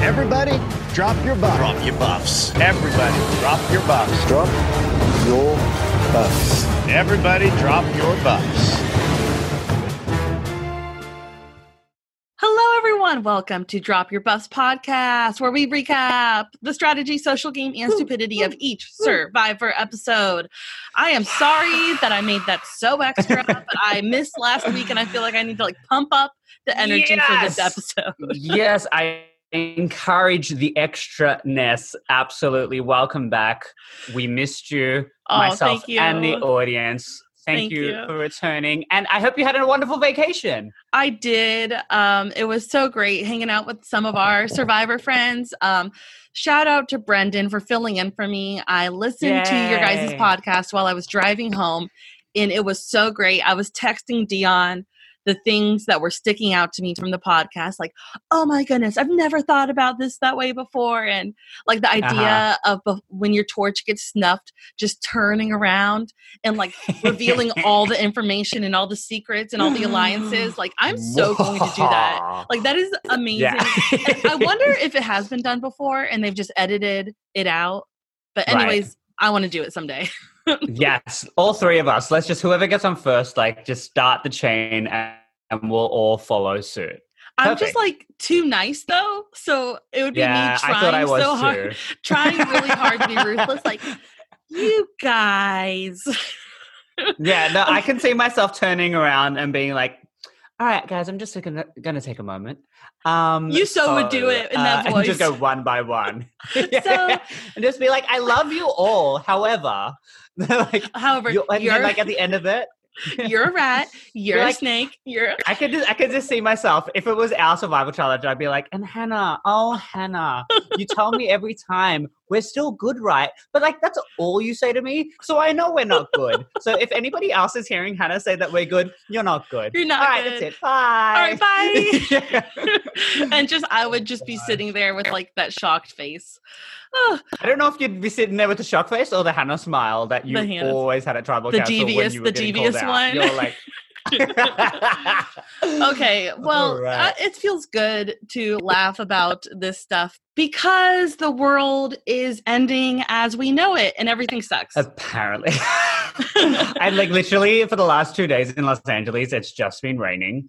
Everybody, drop your buffs. Drop your buffs. Everybody, drop your buffs. Drop your buffs. Everybody, drop your buffs. Hello, everyone. Welcome to Drop Your Buffs podcast, where we recap the strategy, social game, and stupidity of each Survivor episode. I am sorry that I made that so extra, but I missed last week, and I feel like I need to like pump up the energy for this episode. yes, I encourage the extra ness. Absolutely. Welcome back. We missed you, Oh, myself, you. and the audience. Thank, Thank you, you. for returning. And I hope you had a wonderful vacation. I did. Um, it was so great hanging out with some of our Survivor friends. Um, shout out to Brendan for filling in for me. I listened to your guys' podcast while I was driving home, and it was so great. I was texting Djon the things that were sticking out to me from the podcast, like, oh my goodness, I've never thought about this that way before. And like the uh-huh. idea of bef- when your torch gets snuffed, just turning around and like revealing all the information and all the secrets and all the alliances. Like, I'm so going to do that. Like, that is amazing. Yeah. I wonder if it has been done before and they've just edited it out. But, Right. anyways, I want to do it someday. yes, all three of us. Let's just, whoever gets on first, like, just start the chain and, and we'll all follow suit. I'm Perfect. just like too nice though. So it would be Yeah, me I trying I was so too. hard, trying really hard to be ruthless. Like, you guys. Yeah, no, I can see myself turning around and being like, "All right, guys, I'm just gonna gonna take a moment." Um, You so would do it in that and just go one by one, So- and just be like, "I love you all." However, like, However, you're, and you're, then, like at the end of it, you're a rat, you're, You're a like- snake, you're I could just I could just see myself if it was our survival challenge. I'd be like, "And Hannah, oh Hannah, you tell me every time we're still good, right?" But like that's all you say to me, so I know we're not good. so if anybody else is hearing Hannah say that we're good, you're not good. You're not All right, good. that's it. Bye. All right, bye. and just I would just be sitting there with like that shocked face. Oh, I don't know if you'd be sitting there with the shock face or the Hannah smile that you always had at tribal the council when devious- you were the devious one. You're like, okay, well, right. uh, it feels good to laugh about this stuff because the world is ending as we know it and everything sucks. Apparently. and like literally for the last two days in Los Angeles, it's just been raining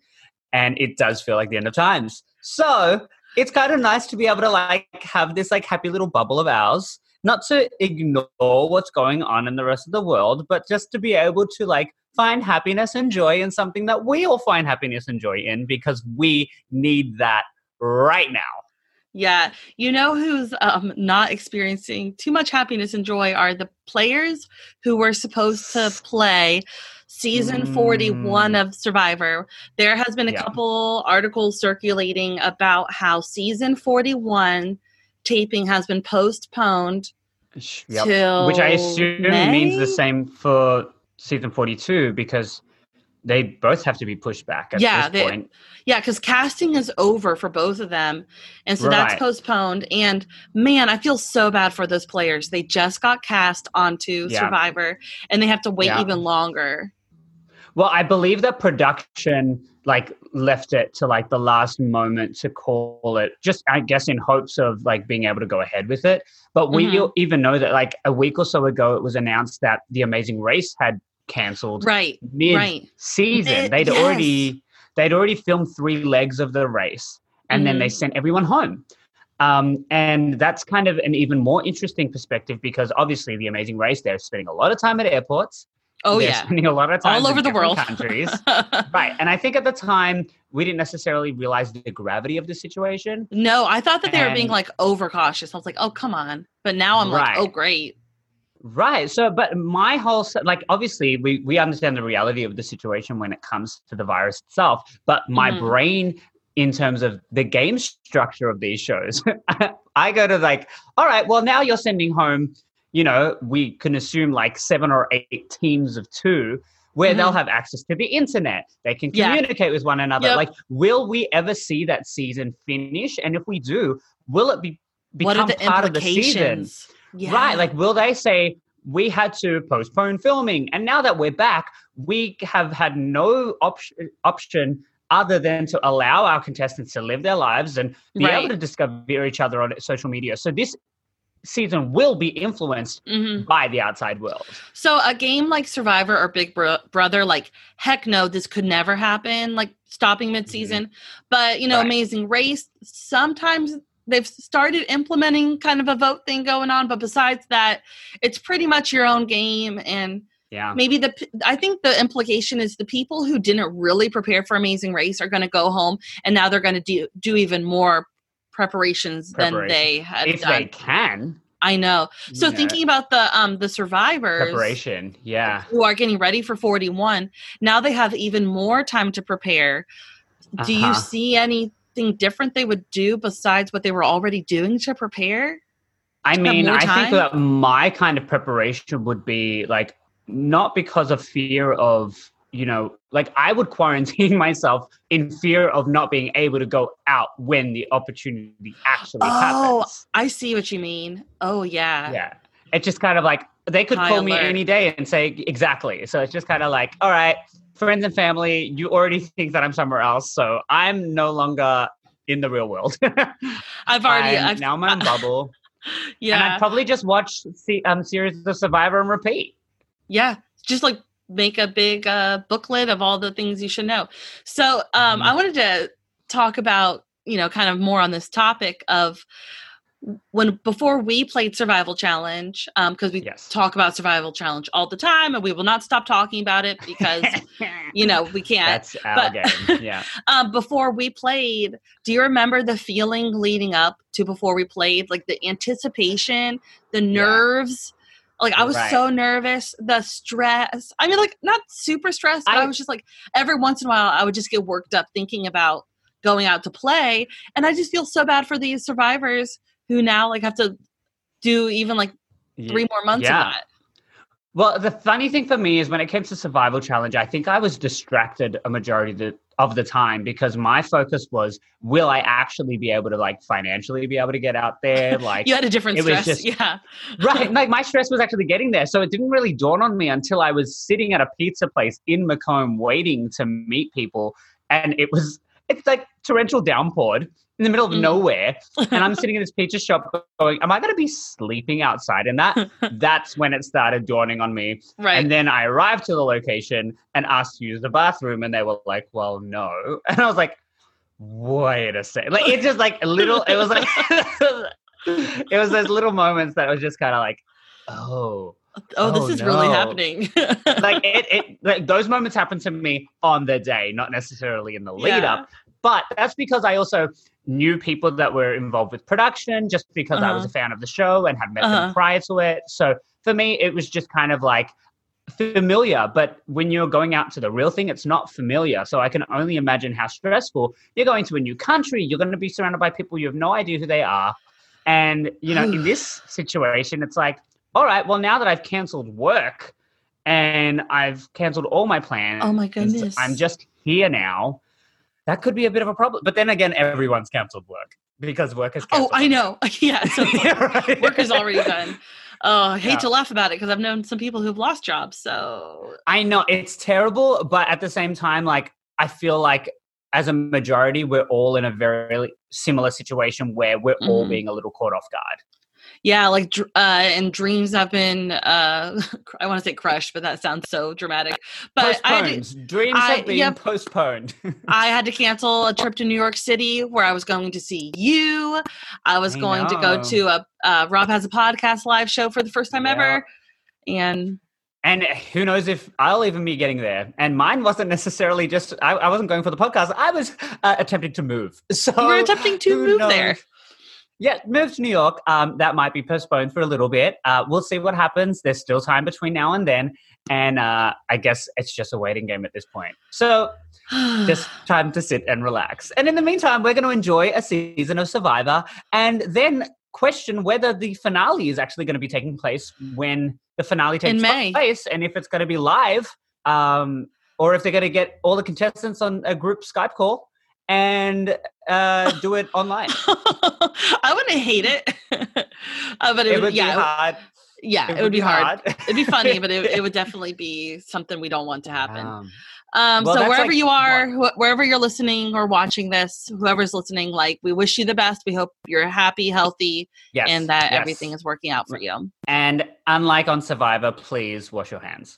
and it does feel like the end of times. So it's kind of nice to be able to like have this like happy little bubble of ours, not to ignore what's going on in the rest of the world, but just to be able to like find happiness and joy in something that we all find happiness and joy in because we need that right now. Yeah, you know who's um, not experiencing too much happiness and joy are the players who were supposed to play season 41 of Survivor. There has been a Yeah. couple articles circulating about how season 41 taping has been postponed Yep. Which I assume means the same for season 42 because they both have to be pushed back at Yeah, this they- point. Yeah, because casting is over for both of them. And so that's postponed. And man, I feel so bad for those players. They just got cast onto Yeah. Survivor and they have to wait Yeah. even longer. Well, I believe that production like left it to like the last moment to call it just I guess in hopes of like being able to go ahead with it. But we Mhm. even know that like a week or so ago it was announced that the Amazing Race had cancelled Right. mid right. season. Mid- they'd yes. already they'd already filmed three legs of the race, and then Mm-hmm. they sent everyone home. Um, and that's kind of an even more interesting perspective because obviously the Amazing Race they're spending a lot of time at airports. Oh, they're yeah. spending a lot of time All over the world. countries. right, and I think at the time we didn't necessarily realize the gravity of the situation. no, I thought that they were being like overcautious. I was like, oh, come on. But now I'm like, oh, great. Right. So, but my whole like obviously we we understand the reality of the situation when it comes to the virus itself, but my Mhm. brain in terms of the game structure of these shows, I go to like, all right, well now you're sending home, you know, we can assume like seven or eight teams of two where they'll have access to the internet. They can Mm-hmm. Yeah. communicate with one another. Yep. Like, will we ever see that season finish? And if we do, will it be What become are the part of the season? Yeah. Right. Like, will they say, we had to postpone filming, and now that we're back, we have had no op- option other than to allow our contestants to live their lives and be Right. able to discover each other on social media. So this season will be influenced hmm by the outside world. So a game like Survivor or Big Bro- Brother, like heck no, this could never happen. Like stopping mid-season, but you know, Right. Amazing Race. Sometimes they've started implementing kind of a vote thing going on, but besides that, it's pretty much your own game. And Yeah. maybe the I think the implication is the people who didn't really prepare for Amazing Race are going to go home, and now they're going to do do even more preparations than they had If done. they can. I know. So know, thinking about the um the survivors preparation. Yeah. who are getting ready for 41 now they have even more time to prepare do you Uh-huh. see anything different they would do besides what they were already doing to prepare I have mean, I think that my kind of preparation would be like not because of fear of, you know, like I would quarantine myself in fear of not being able to go out when the opportunity actually Oh, happens. Oh, I see what you mean oh yeah Yeah. It's just kind of like they could High call me any day and say exactly. So it's just kind of like, all right, friends and family, you already think that I'm somewhere else, so I'm no longer in the real world. i've already I'm I've, now I'm bubble. And yeah I'd probably just watch see, um series of Survivor and repeat. yeah just like make a big uh booklet of all the things you should know so um Mhm. i wanted to talk about you know kind of more on this topic of when before we played survival challenge um because we Yes. talk about survival challenge all the time and we will not stop talking about it because you know we can't That's our but- game. Yeah. um before we played do you remember the feeling leading up to before we played like the anticipation the Yeah. nerves like i was Right. so nervous the stress i mean like not super stressed but I, I- was just like every once in a while i would just get worked up thinking about going out to play and i just feel so bad for these survivors who now like have to do even like three more months Yeah. of that Well, the funny thing for me is when it came to survival challenge, I think I was distracted a majority of the, of the time because my focus was, will I actually be able to like financially be able to get out there? Like, you had a different stress just- yeah right. Like my stress was actually getting there. So it didn't really dawn on me until I was sitting at a pizza place in Macomb waiting to meet people. And it was, it's like torrential downpour in the middle of Mm. nowhere. And I'm sitting in this pizza shop going, am I going to be sleeping outside? And that, that's when it started dawning on me. right And then I arrived to the location and asked to use the bathroom. And they were like, well, no. And I was like, wait a second. Like, it's just like a little, it was like, it was those little moments that was just kind of like, oh, oh this oh, is really happening like it, it like those moments happen to me on the day, not necessarily in the lead Yeah. up. But that's because I also knew people that were involved with production just because I was Uh-huh. a fan of the show and had met Uh-huh. them prior to it. So for me, it was just kind of like familiar. But when you're going out to the real thing, it's not familiar. So I can only imagine how stressful you're going to a new country. You're going to be surrounded by people you have no idea who they are. And, you know, in this situation, it's like, all right, well, now that I've canceled work and I've canceled all my plans, oh my goodness I'm just here now. That could be a bit of a problem. But then again, everyone's canceled work because work is oh i know yeah so Right. work is already done. Oh, I hate Yeah. to laugh about it because I've known some people who've lost jobs. So I know it's terrible, but at the same time, like I feel like as a majority, we're all in a very similar situation where we're all Mhm. being a little caught off guard. Yeah, like uh, and dreams have been uh, I want to say crushed, but that sounds so dramatic. But I to, postponed. Dreams I- have been postponed. I had to cancel a trip to New York City where I was going to see you. I was I going to go to a uh, Rob has a podcast live show for the first time Yeah. ever, and and who knows if I'll even be getting there. And mine wasn't necessarily just, I, I wasn't going for the podcast. I was uh, attempting to move. So you were attempting to move knows? there. Yeah, move to New York. Um, that might be postponed for a little bit. Uh, we'll see what happens. There's still time between now and then, and uh, I guess it's just a waiting game at this point. So just time to sit and relax. And in the meantime, we're going to enjoy a season of Survivor, and then question whether the finale is actually going to be taking place when the finale takes In May. place, and if it's going to be live, um, or if they're going to get all the contestants on a group Skype call and uh, do it online. I wouldn't hate it, uh, but it, it would, would yeah, be hard. yeah, it, would be hard. It'd be funny, but it, it would definitely be something we don't want to happen. Um, Um, Well, so wherever like you are, wh- wherever you're listening or watching this, whoever's listening, like we wish you the best. We hope you're happy, healthy, Yes. and that yes. everything is working out for you. And unlike on Survivor, please wash your hands.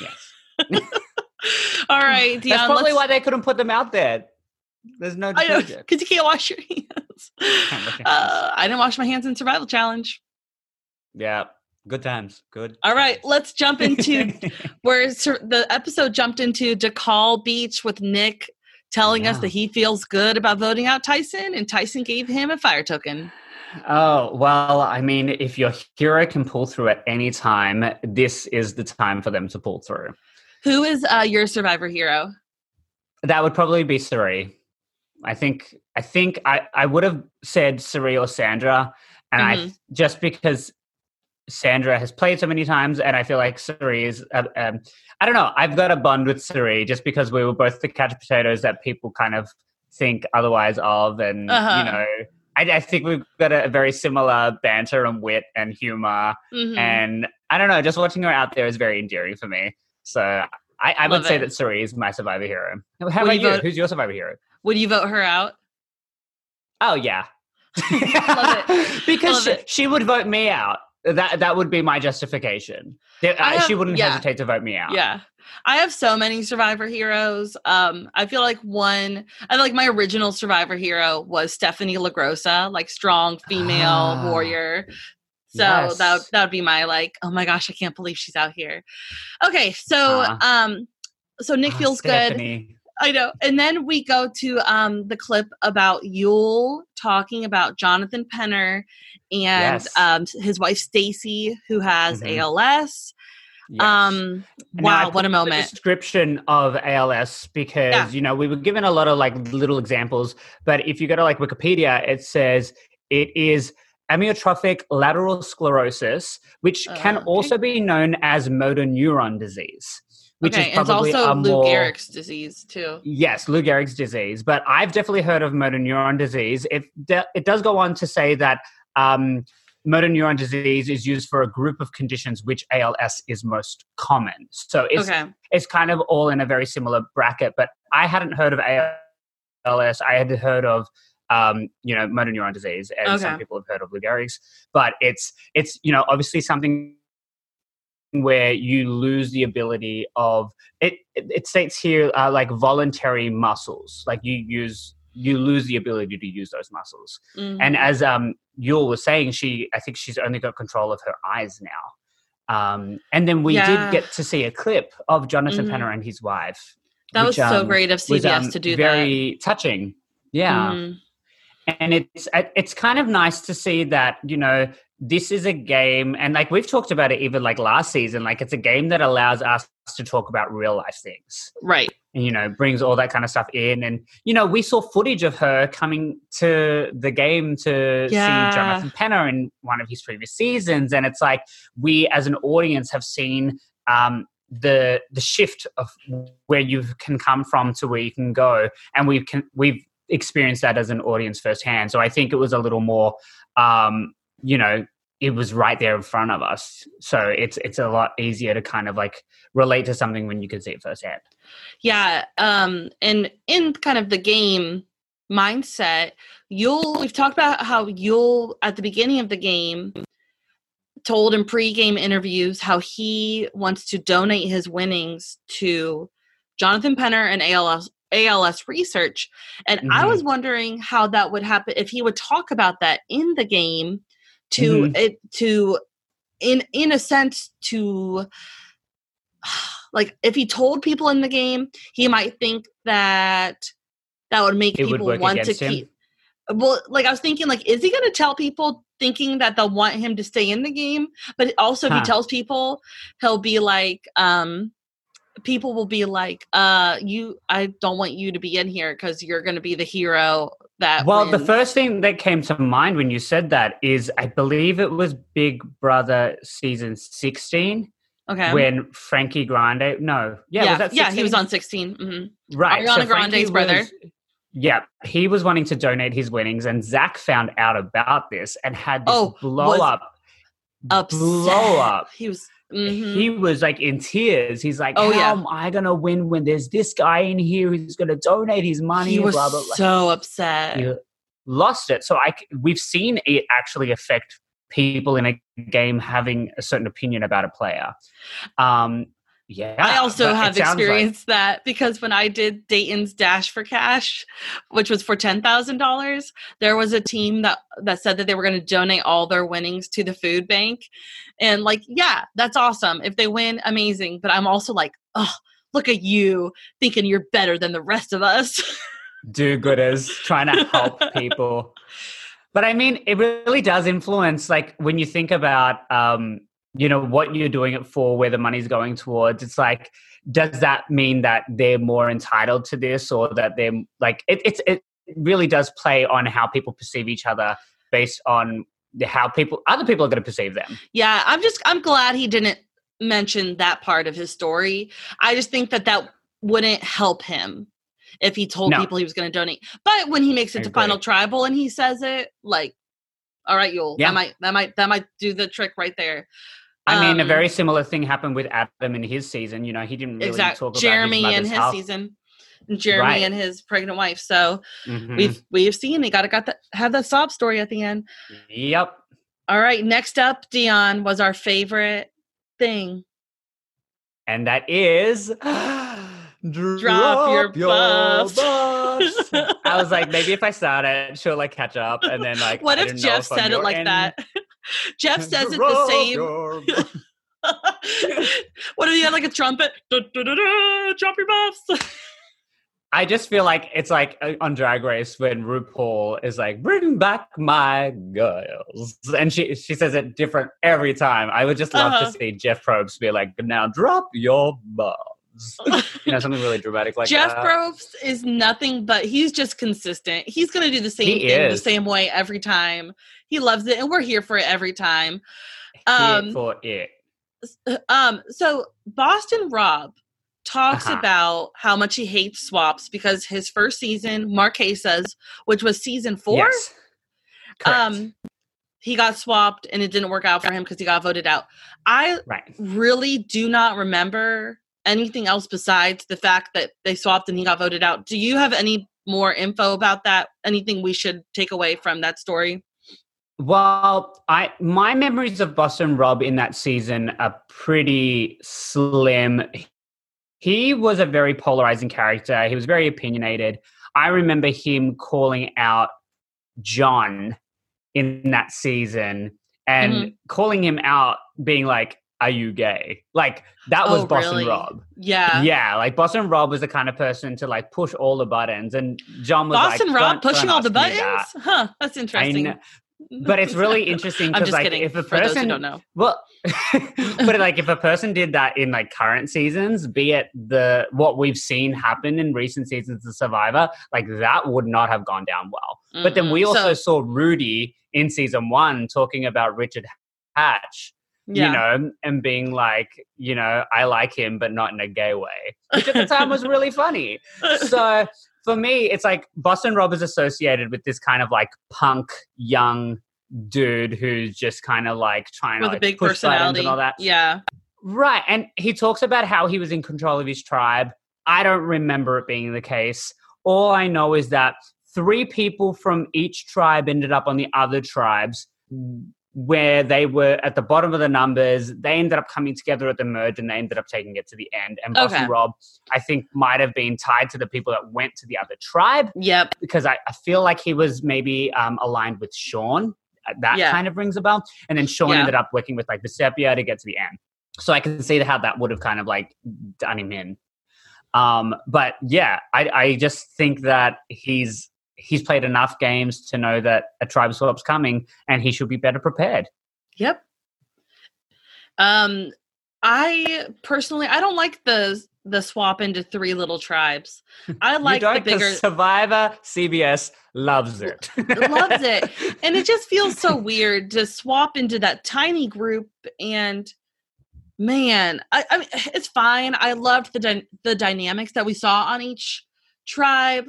Yes. All right, Djon. That's probably why they couldn't put them out there. There's no I know because you can't wash your hands. Can't wash your hands. Uh, I didn't wash my hands in survival challenge. Yeah. Good times. Good. All right, let's jump into where the episode jumped into Dakal Beach with Nick telling us that he feels good about voting out Tyson, and Tyson gave him a fire token. Oh, well, I mean, if your hero can pull through at any time, this is the time for them to pull through. Who is uh, your survivor hero? That would probably be Suri. I think I think I, I would have said Suri or Sandra, and I Mhm. just because Sandra has played so many times, and I feel like Suri is. Uh, um, I don't know. I've got a bond with Suri just because we were both the catch potatoes that people kind of think otherwise of, and Uh-huh. you know, I, I think we've got a, very similar banter and wit and humor, Mhm. and I don't know. Just watching her out there is very endearing for me. So I, I would say that Suri is my survivor hero. How Will about you you? vote- Who's your survivor hero? Would you vote her out? Oh yeah, Love it. because she, she would vote me out. That that would be my justification. Uh, she wouldn't yeah. hesitate to vote me out. Yeah. I have so many survivor heroes. Um, I feel like one I feel like my original survivor hero was Stephanie LaGrossa, like strong female Ah. warrior. So Yes. that would- that would be my like, oh my gosh, I can't believe she's out here. Okay, so Ah. um so Nick Ah, feels good. I know. And then we go to um the clip about Yul talking about Jonathan Penner and Yes. um his wife Stacy who has Mhm. ALS. Yes. Um wow, what a moment. description of ALS because Yeah. you know we were given a lot of like little examples, but if you go to like Wikipedia, it says it is amyotrophic lateral sclerosis, which can Uh, okay. also be known as motor neuron disease, which okay, is and it's also Lou more Gehrig's disease too. Yes, Lou Gehrig's disease, but I've definitely heard of motor neuron disease. It de- it does go on to say that um, motor neuron disease is used for a group of conditions which ALS is most common. So it's okay. it's kind of all in a very similar bracket. But I hadn't heard of ALS. I had heard of um, you know motor neuron disease, and some people have heard of Lou Gehrig's. But it's it's you know obviously something where you lose the ability of it. It, it states here uh, like voluntary muscles, like you use you lose the ability to use those muscles. Mhm. And as um Yul was saying, she I think she's only got control of her eyes now. Um, and then we Yeah. did get to see a clip of Jonathan Mhm. Penner and his wife. that was which, so um, great of was, CBS um, to do very touching. that. Yeah, Mhm. and it's it's kind of nice to see that you know this is a game, and like we've talked about it even like last season. Like it's a game that allows us to talk about real life things Right. and you know brings all that kind of stuff in and you know we saw footage of her coming to the game to Yeah. see jonathan penner in one of his previous seasons and it's like we as an audience have seen um, the the shift of where you can come from to where you can go and we can we've experienced that as an audience firsthand so i think it was a little more um, you know it was right there in front of us so it's it's a lot easier to kind of like relate to something when you can see it firsthand Yeah. Um, and in kind of the game mindset, you'll we've talked about how Yul at the beginning of the game told in pre-game interviews how he wants to donate his winnings to Jonathan Penner and ALS ALS research. And I Mhm. was wondering how that would happen if he would talk about that in the game to Mhm. it to in in a sense to like if he told people in the game, he might think that that would make It people work want to him? keep. Well, like I was thinking, like, is he going to tell people thinking that they'll want him to stay in the game? But also, if he tells people, he'll be like, um, people will be like, uh, you, I don't want you to be in here because you're going to be the hero that. Well, the first thing that came to mind when you said that is I believe it was Big Brother season 16 okay, when Frankie Grande, no, yeah, yeah, was that yeah, he was on 16. hmm right. Ariana Frankie Grande's brother. was- yeah, he was wanting to donate his winnings, and Zach found out about this and had this Oh, blow up, Upset. blow up. He was Mhm. he was like in tears. He's like, Oh, "How yeah. am I gonna win when there's this guy in here who's gonna donate his money?" he was blah blah blah. so upset. He lost it. So I we've seen it actually affect people in a game having a certain opinion about a player. Um, yeah, I also have sounds like- experienced that because when I did Dayton's Dash for Cash, which was for ten thousand dollars, there was a team that that said that they were going to donate all their winnings to the food bank, and like, yeah, that's awesome. If they win, amazing. But I'm also like, oh, look at you thinking you're better than the rest of us. do-gooders trying to help people. But I mean, it really does influence, like when you think about, um, you know, what you're doing it for, where the money's going towards. It's like, does that mean that they're more entitled to this, or that they're like, it, it's it really does play on how people perceive each other based on how people, other people are going to perceive them. Yeah, I'm just I'm glad he didn't mention that part of his story. I just think that that wouldn't help him if he told No. people he was going to donate. But when he makes it to final tribal and he says it, like, all right, Yul, Yeah. that might that might that might do the trick right there. I mean, a Um, very similar thing happened with Adam in his season. You know, he didn't really exact talk about Jeremy his and his health. season, Jeremy Right. and his pregnant wife. So Mhm. we've we've seen he got to got that have that sob story at the end. Yep. All right, next up, Djon was our favorite thing. and that is Drop your buffs. buffs. I was like, maybe if I start it, she'll like catch up, and then like, what if Jeff said it like that? Jeff says it the same. what if you had like a trumpet? Drop your buffs. I just feel like it's like uh, on Drag Race when RuPaul is like, "Bring back my girls," and she she says it different every time. I would just love Uh-huh. to see Jeff Probst be like, "Now drop your buffs," you know, something really dramatic like Jeff that. Probst is nothing but he's just consistent. He's gonna do the same He thing the same way every time. He loves it, and we're here for it every time. Here Um, for it. Um, so Boston Rob talks Uh-huh. about how much he hates swaps because his first season, Marquesas, which was season four, Yes. Um, he got swapped and it didn't work out for him because he got voted out. I right. really do not remember anything else besides the fact that they swapped and he got voted out. Do you have any more info about that? Anything we should take away from that story? Well, I my memories of Boston Rob in that season are pretty slim. He was a very polarizing character. He was very opinionated. I remember him calling out John in that season and Mhm. calling him out being like, "Are you gay?" Like that was Oh, Boston really? Rob. Yeah. Yeah, like Boston Rob was the kind of person to like push all the buttons, and John was Boston like, Rob "Don't- pushing don't all the buttons? that." Huh, that's interesting. But it's really interesting I'm because just like kidding. if a for those who person don't know. well, but like if a person did that in like current seasons, be it the what we've seen happen in recent seasons of Survivor, like that would not have gone down well. But then we also So, saw Rudy in season one talking about Richard Hatch, yeah. you know, and being like, you know, I like him, but not in a gay way, which at the time was really funny. So for me, it's like Boston Rob is associated with this kind of like punk young dude who's just kind of like trying with to a big push personality. and all that. Yeah. Right. And he talks about how he was in control of his tribe. I don't remember it being the case. All I know is that three people from each tribe ended up on the other tribes where they were at the bottom of the numbers. They ended up coming together at the merge and they ended up taking it to the end. And Boston Okay. Rob, I think, might have been tied to the people that went to the other tribe Yep. because I, I feel like he was maybe um, aligned with Sean. Uh, That Yeah. kind of rings a bell. And then Sean Yeah. ended up working with like Vecepia to get to the end. So I can see how that would have kind of like done him in. Um, but yeah, I, I just think that he's he's played enough games to know that a tribe swap's coming and he should be better prepared. Yep. Um, I personally, I don't like the the swap into three little tribes. I like the bigger. Survivor CBS loves it. loves it. and it just feels so weird to swap into that tiny group and man i, I mean it's fine i loved the dy- the dynamics that we saw on each tribe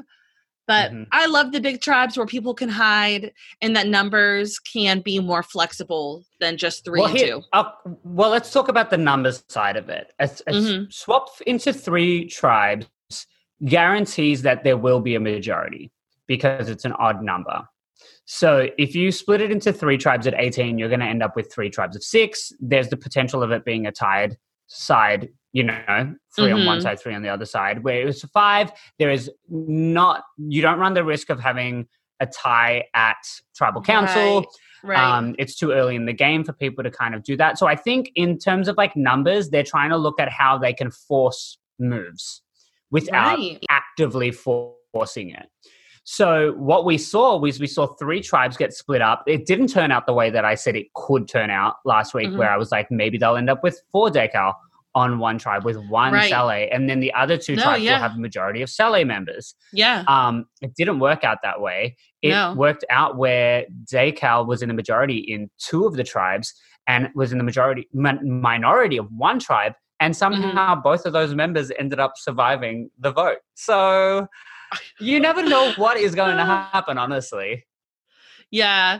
But Mhm. I love the big tribes where people can hide and that numbers can be more flexible than just three well, and here- two. uh, well, let's talk about the numbers side of it. A, a s- Mhm. swap into three tribes guarantees that there will be a majority because it's an odd number. So if you split it into three tribes at 18, you're going to end up with three tribes of six. There's the potential of it being a tied side, you know, 3 on one Mhm. side, three on the other side. Where it was five, there is not, you don't run the risk of having a tie at tribal council. Right. right. Um, it's too early in the game for people to kind of do that. So I think in terms of like numbers, they're trying to look at how they can force moves without Right. actively for- forcing it. So what we saw was we saw three tribes get split up. It didn't turn out the way that I said it could turn out last week, Mhm. where I was like, maybe they'll end up with four Dakal on one tribe with one Right. Sele, and then the other two No, tribes yeah. will have a majority of Sele members. yeah. Um, it didn't work out that way. It No. worked out where Dakal was in the majority in two of the tribes and was in the majority min- minority of one tribe, and somehow Mm-hmm. both of those members ended up surviving the vote. So you never know what is going to happen. Honestly, Yeah.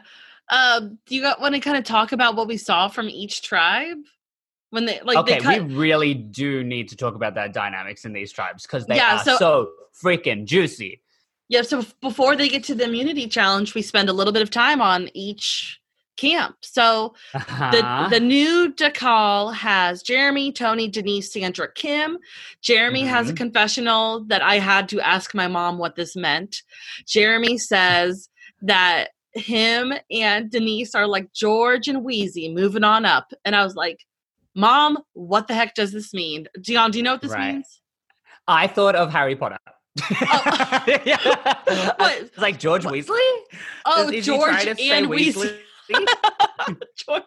Um, do you want to kind of talk about what we saw from each tribe when they like okay, they cut? we really do need to talk about that dynamics in these tribes because they Yeah, are so- so freaking juicy. Yeah. So before they get to the immunity challenge, we spend a little bit of time on each camp. So the Uh-huh. the new Dakal has Jeremy, Tony, Denise, Sandra, Kim. Jeremy has a Mhm. confessional that I had to ask my mom what this meant. Jeremy says that him and Denise are like George and Weezy moving on up. And I was like, Mom, what the heck does this mean? Djon, do you know what this Right. means? I thought of Harry Potter. Oh. yeah. What? It's like George Weasley. Oh, Is he George trying to say and Weasley. George.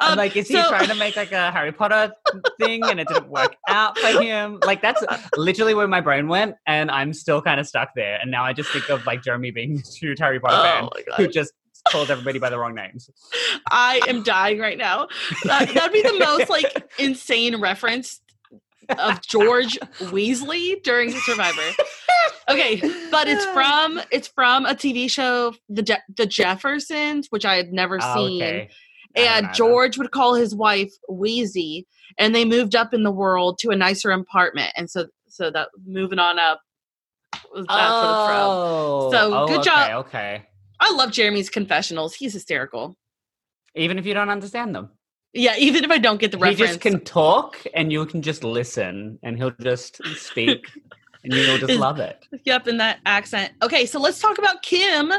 I'm Um, like, is he so- trying to make like a Harry Potter thing and it didn't work out for him? Like that's literally where my brain went, and I'm still kind of stuck there. And now I just think of like Jeremy being this huge Harry Potter Oh fan who just calls everybody by the wrong names. I am dying right now. That, that'd be the most like insane reference of George Weasley during Survivor. Okay, but it's from it's from a TV show, the Je- the Jeffersons, which I had never Oh, seen. okay. And. George would call his wife Wheezy, and they moved up in the world to a nicer apartment, and so so that moving on up was that's what it's from. Oh, So, oh, good okay, job. Okay. I love Jeremy's confessionals. He's hysterical. Even if you don't understand them. Yeah, even if I don't get the reference. he just can talk and you can just listen and he'll just speak and you'll just love it. Yep, in that accent. Okay, so let's talk about Kim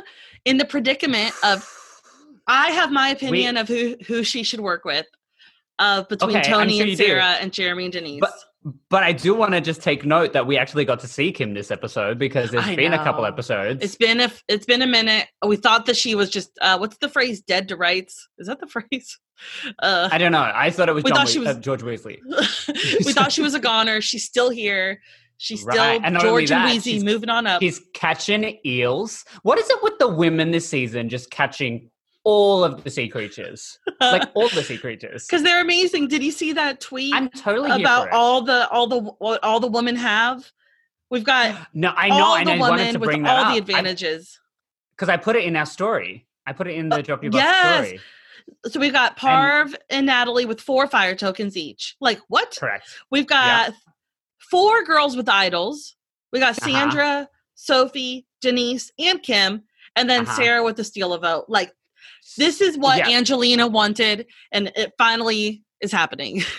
in the predicament of I have my opinion of who who she should work with. Uh, between Okay, Tony sure and you do. Sarah and Jeremy and Denise. But- But I do want to just take note that we actually got to see Kim this episode because there's I been a couple episodes. it's been a it's been a minute. We thought that she was just uh, what's the phrase dead to rights? Is that the phrase? Uh, I don't know. I thought it was We John thought she was- uh, George Weasley. we thought she was a goner. She's still here. She's still Right, and George and that, Weezy she's- moving on up. He's catching eels. What is it with the women this season just catching all of the sea creatures? Like all the sea creatures. because they're amazing. Did you see that tweet I'm totally about all the all the what all the women have? We've got No, I know, all and the I wanted to with bring all that the advantages. Because I, put it in our story. I put it in the Drop Your Buff yes. story. So we've got Parv and, Natalie with four fire tokens each. Like what? Correct. We've got four girls with idols. We got Uh-huh. Sandra, Sophie, Denise, and Kim, and then Uh-huh. Sarah with the steal a vote. Like this is what Yeah. Angelina wanted, and it finally is happening.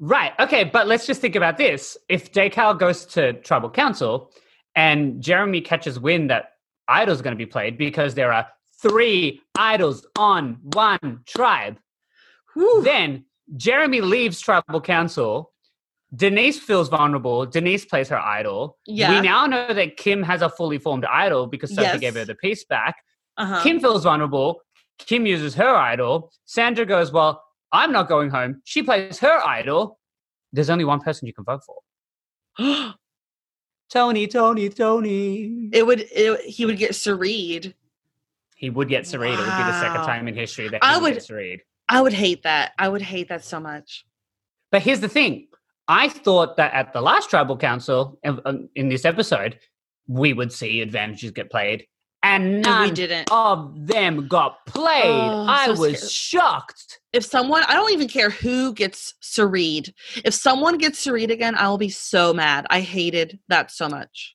Right. Okay. But let's just think about this. If Dakal goes to tribal council and Jeremy catches wind that Idol's going to be played because there are three idols on one tribe, Whew. then Jeremy leaves tribal council. Denise feels vulnerable. Denise plays her idol. Yeah. We now know that Kim has a fully formed idol because Sophie Yes. gave her the piece back. Uh-huh. Kim feels vulnerable. Kim uses her idol. Sandra goes, Well, I'm not going home. She plays her idol. There's only one person you can vote for. Tony, Tony, Tony. it would it, he would get Sareed. He would get Sareed. It would be the second time in history that he I would, would- get. I would hate that. I would hate that so much. But here's the thing. I thought that at the last tribal council um, um, in this episode, we would see advantages get played. And none of them got played. Oh, I so was scared. shocked. If someone, I don't even care who gets Sareed. If someone gets Sareed again, I will be so mad. I hated that so much.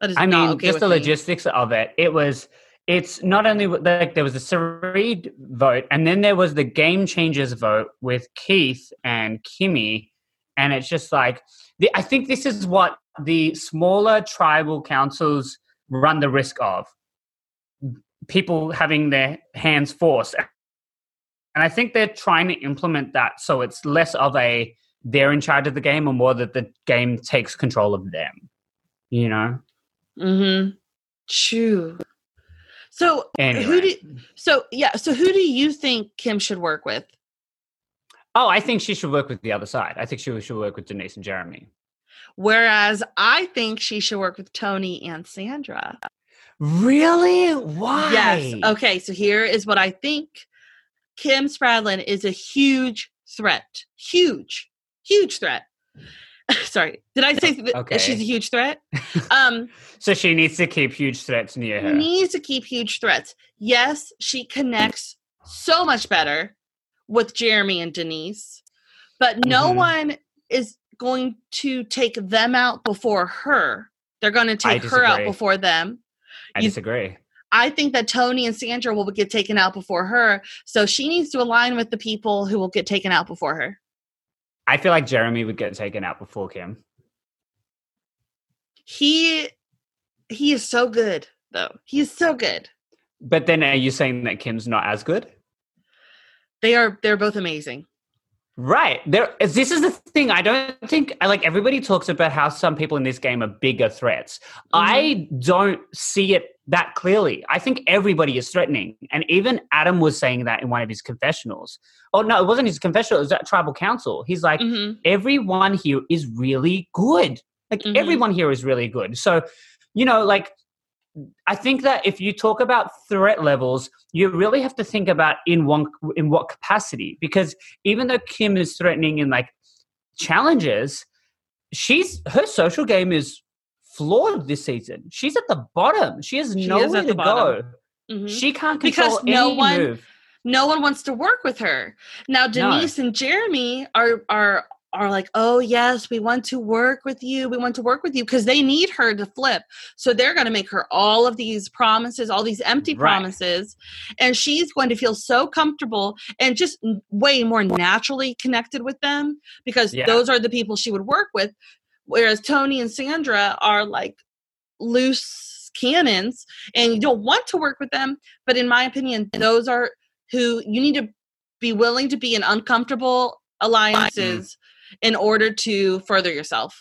That is I mean, okay just the me. logistics of it. It was. It's not only like there was the Sareed vote, and then there was the Game Changers vote with Keith and Kimmy, and it's just like the, I think this is what the smaller tribal councils run the risk of people having their hands forced, and I think they're trying to implement that so it's less of a they're in charge of the game, and more that the game takes control of them. You know. Mm-hmm. True. So Anyway. who do so yeah, so who do you think Kim should work with? Oh, I think she should work with the other side. I think she should work with Denise and Jeremy. Whereas I think she should work with Tony and Sandra. Really? Why? Yes. Okay, so here is what I think. Kim Spradlin is a huge threat. Huge, huge threat. Sorry, did I say that Okay. she's a huge threat? Um, So she needs to keep huge threats near her. needs to keep huge threats. Yes, she connects so much better with Jeremy and Denise, but no Mhm. one is going to take them out before her. They're going to take her out before them. I you- disagree. I think that Tony and Sandra will get taken out before her. So she needs to align with the people who will get taken out before her. I feel like Jeremy would get taken out before Kim. He he is so good though. He is so good. But then are you saying that Kim's not as good? They are they're both amazing. Right. There this is the thing. I don't think I like everybody talks about how some people in this game are bigger threats. I don't see it that clearly. I think everybody is threatening. And even Adam was saying that in one of his confessionals. Oh no, it wasn't his confessional, it was at tribal council. He's like, Mhm. everyone here is really good. Like Mhm. everyone here is really good. So, you know, like I think that if you talk about threat levels, you really have to think about in one in what capacity. Because even though Kim is threatening in like challenges, she's her social game is flawed this season. She's at the bottom. She has She is nowhere at to the bottom. go. Mhm. She can't Because control no any one- move. no one wants to work with her. Now Denise and Jeremy are are are like, "Oh yes, we want to work with you. We want to work with you because they need her to flip. So they're going to make her all of these promises, all these empty Right. promises, and she's going to feel so comfortable and just way more naturally connected with them because Yeah. those are the people she would work with whereas Tony and Sandra are like loose cannons and you don't want to work with them, but in my opinion, those are who you need to be willing to be in uncomfortable alliances in order to further yourself.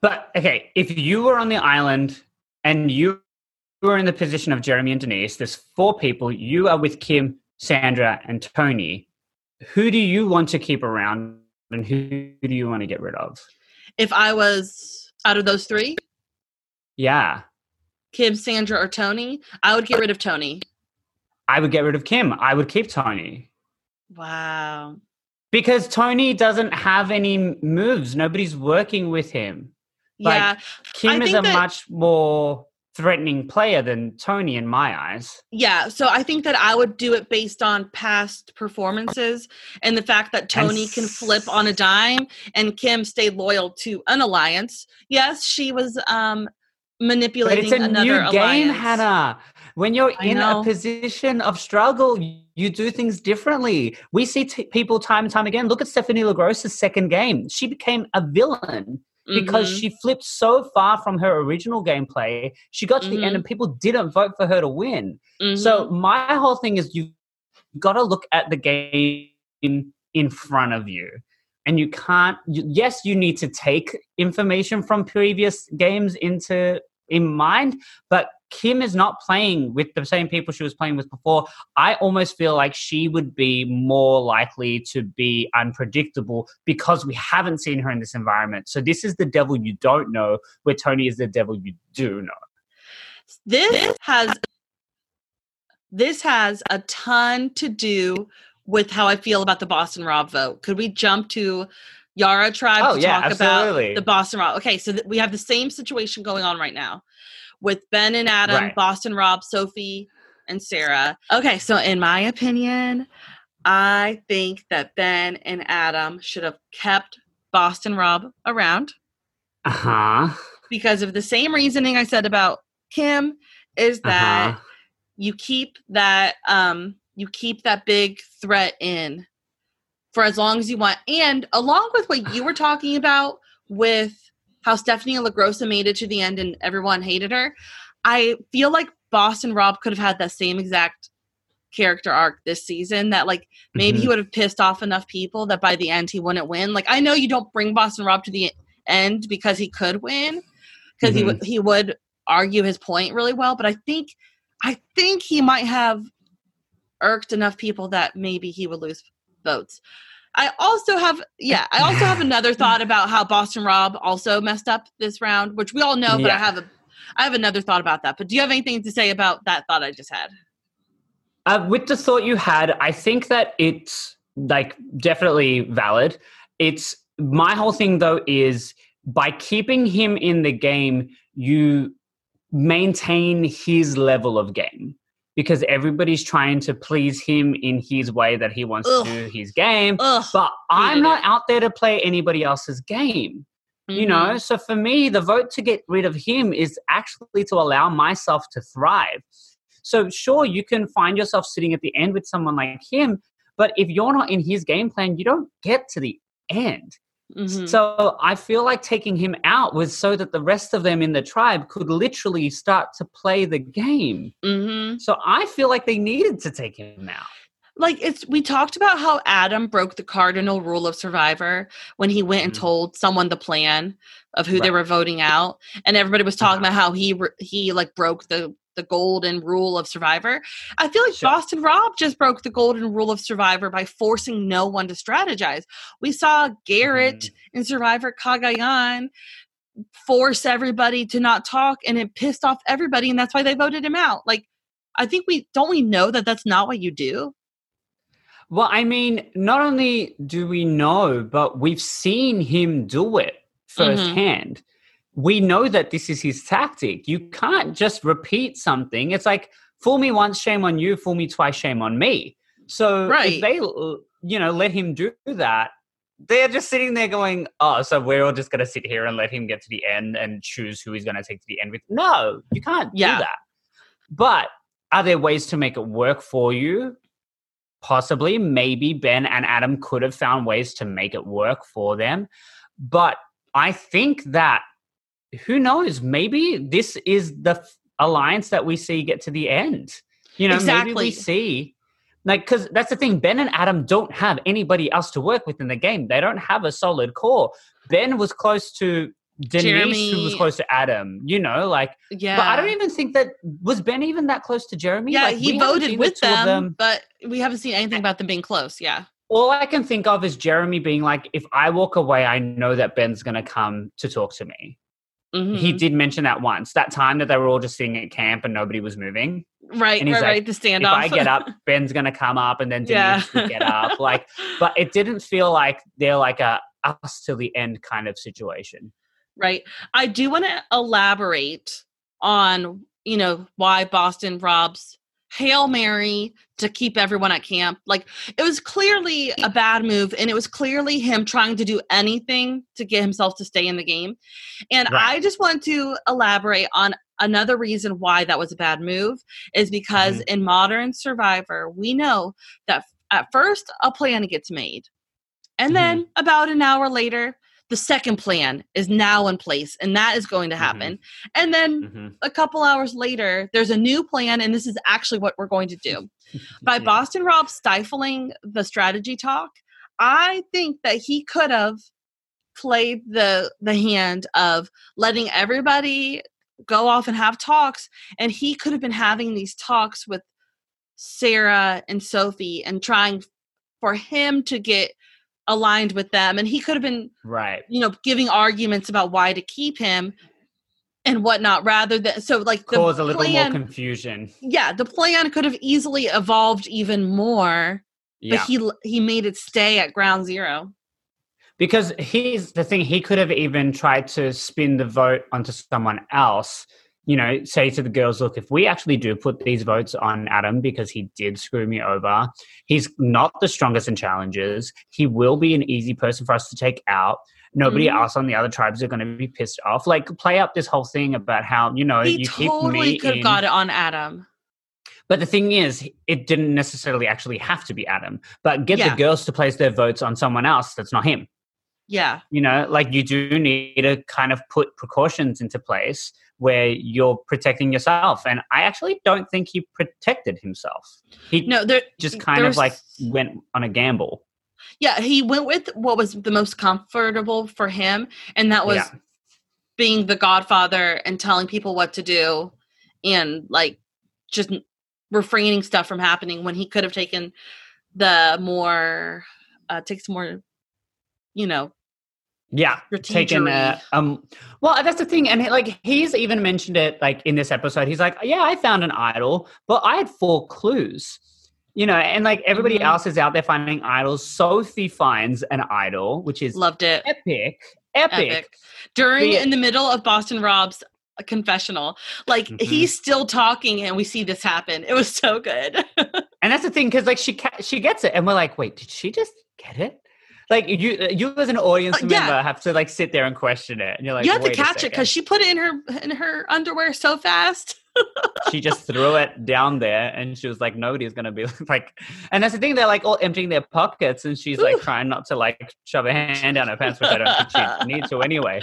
But okay, if you were on the island and you were in the position of Jeremy and Denise, there's four people. You are with Kim, Sandra, and Tony. Who do you want to keep around, and who do you want to get rid of? If I was out of those three, Yeah, Kim, Sandra, or Tony, I would get rid of Tony. I would get rid of Kim. I would keep Tony Wow. Because Tony doesn't have any moves. Nobody's working with him. Like, Yeah. Kim is a that- much more threatening player than Tony in my eyes. Yeah. So I think that I would do it based on past performances and the fact that And Tony can flip on a dime and Kim stayed loyal to an alliance. Yes, she was um But manipulating it's a another new alliance. game, Hannah. When you're I in know. a position of struggle, you do things differently. We see t- people time and time again. Look at Stephanie LaGrossa's second game. She became a villain because Mhm. she flipped so far from her original gameplay. She got to the end Mhm. and people didn't vote for her to win. Mhm. So my whole thing is you've got to look at the game in front of you. And you can't you, yes you need to take information from previous games into in mind, but Kim is not playing with the same people she was playing with before. I almost feel like she would be more likely to be unpredictable because we haven't seen her in this environment. So this is the devil you don't know, where Tony is the devil you do know. this has this has a ton to do with how I feel about the Boston Rob vote. Could we jump to Yara Tribe Oh, to yeah, talk absolutely. about the Boston Rob? Okay, so th- we have the same situation going on right now. With Ben and Adam, Right. Boston Rob, Sophie, and Sarah. Okay, so in my opinion, I think that Ben and Adam should have kept Boston Rob around Uh huh. because of the same reasoning I said about Kim is that Uh-huh. you keep that um you keep that big threat in for as long as you want and along with what you were talking about with how Stephanie LaGrossa made it to the end and everyone hated her I feel like Boston Rob could have had that same exact character arc this season that like maybe he Mhm. would have pissed off enough people that by the end he wouldn't win like I know you don't bring Boston Rob to the end because he could win because he Mhm. would he would argue his point really well but I think I think he might have irked enough people that maybe he would lose votes. I also have, yeah, I also have another thought about how Boston Rob also messed up this round, which we all know, but I have a, I have another thought about that. But do you have anything to say about that thought I just had? Uh, with the thought you had, I think that it's like definitely valid. It's my whole thing though is by keeping him in the game, you maintain his level of game because everybody's trying to please him in his way that he wants Ugh. to do his game. Ugh, But I'm not out there to play anybody else's game. you Mhm. know so for me the vote to get rid of him is actually to allow myself to thrive so sure you can find yourself sitting at the end with someone like him but if you're not in his game plan you don't get to the end Mhm. so i feel like taking him out was so that the rest of them in the tribe could literally start to play the game Mhm. so i feel like they needed to take him out like it's we talked about how Adam broke the cardinal rule of Survivor when he went and Mhm. told someone the plan of who they were voting out, and everybody was talking Uh-huh. about how he he like broke the the golden rule of Survivor. I feel like Sure. Boston Rob just broke the golden rule of Survivor by forcing no one to strategize. We saw Garrett Mm-hmm. in Survivor Cagayan force everybody to not talk, and it pissed off everybody, and that's why they voted him out. Like, I think we don't we know that that's not what you do. Well, I mean, not only do we know, but we've seen him do it Mm-hmm. We know that this is his tactic. You can't just repeat something. It's like, fool me once, shame on you, fool me twice, shame on me. So Right. if they, you know, let him do that, they're just sitting there going, oh, so we're all just going to sit here and let him get to the end and choose who he's going to take to the end with. No, you can't Yeah. do that. But are there ways to make it work for you? Possibly, maybe Ben and Adam could have found ways to make it work for them. But I think that who knows, maybe this is the f- alliance that we see get to the end. You know, maybe Exactly. we see like because that's the thing. Ben and Adam don't have anybody else to work with in the game. They don't have a solid core. Ben was close to Denise, who was close to Adam. You know, like Yeah. but I don't even think that was Ben even that close to Jeremy. Yeah, Like, he voted the with two them, but we haven't seen anything about them being close. Yeah. All I can think of is Jeremy being like, "If I walk away, I know that Ben's going to come to talk to me." Mhm. He did mention that once. That time that they were all just sitting at camp and nobody was moving. right, and he's right, like, right. The If. I get up, Ben's going to come up, and then Denise yeah. get up. Like, but it didn't feel like they're like a us to the end kind of situation. right. I do want to elaborate on, you know, why Boston Rob's Hail Mary to keep everyone at camp. Like it was clearly a bad move and it was clearly him trying to do anything to get himself to stay in the game. And Right. I just want to elaborate on another reason why that was a bad move is because Mm-hmm. in modern survivor, we know that at first a plan gets made. And Mm-hmm. then about an hour later, the second plan is now in place and that is going to Mm-hmm. happen. And then Mhm. a couple hours later, there's a new plan, and this is actually what we're going to do. By Yeah. Boston Rob stifling the strategy talk, I think that he could have played the the hand of letting everybody go off and have talks, and he could have been having these talks with Sarah and Sophie and trying for him to get aligned with them, and he could have been Right. you know giving arguments about why to keep him and whatnot rather than so like the Cause a little plan, more confusion. yeah the plan could have easily evolved even more Yeah. but he he made it stay at ground zero Because he's the thing, he could have even tried to spin the vote onto someone else you know, say to the girls, look, if we actually do put these votes on Adam because he did screw me over, he's not the strongest in challenges. He will be an easy person for us to take out. Nobody Mhm. else on the other tribes are going to be pissed off. Like, play up this whole thing about how, you know, he you keep totally could have got it on Adam. But the thing is, it didn't necessarily actually have to be Adam, but get Yeah. the girls to place their votes on someone else that's not him. Yeah. You know, like you do need to kind of put precautions into place where you're protecting yourself. And I actually don't think he protected himself. He No, there just kind of like went on a gamble. Yeah, he went with what was the most comfortable for him, and that was Yeah. being the godfather and telling people what to do and like just refraining stuff from happening when he could have taken the more uh takes more you know Yeah, taken uh, um. Well, that's the thing, and like he's even mentioned it like in this episode. He's like, "Yeah, I found an idol, but I had four clues." You know, and like everybody Mhm. else is out there finding idols. Sophie finds an idol, which is loved it epic, epic. epic during The- in the middle of boston rob's uh, confessional like Mhm. he's still talking and we see this happen it was so good And that's the thing, because like she ca- she gets it, and we're like, "Wait, did she just get it?" Like you, you as an audience Uh, yeah. member have to like sit there and question it, and you're like, you have to catch it because she put it in her in her underwear so fast she just threw it down there and she was like nobody's gonna be like and that's the thing they're like all emptying their pockets and she's like Ooh. trying not to like shove her hand down her pants which i don't think she need to anyway.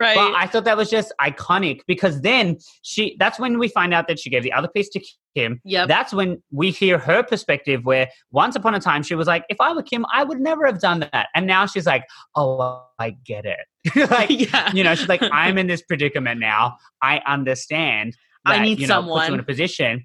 Right. But i thought that was just iconic because then she that's when we find out that she gave the other piece to kim. Yeah that's when we hear her perspective where once upon a time she was like if i were kim i would never have done that. And now she's like oh i get it. Like yeah. you know she's like i'm in this predicament now. I understand I need you know, puts you in someone. a position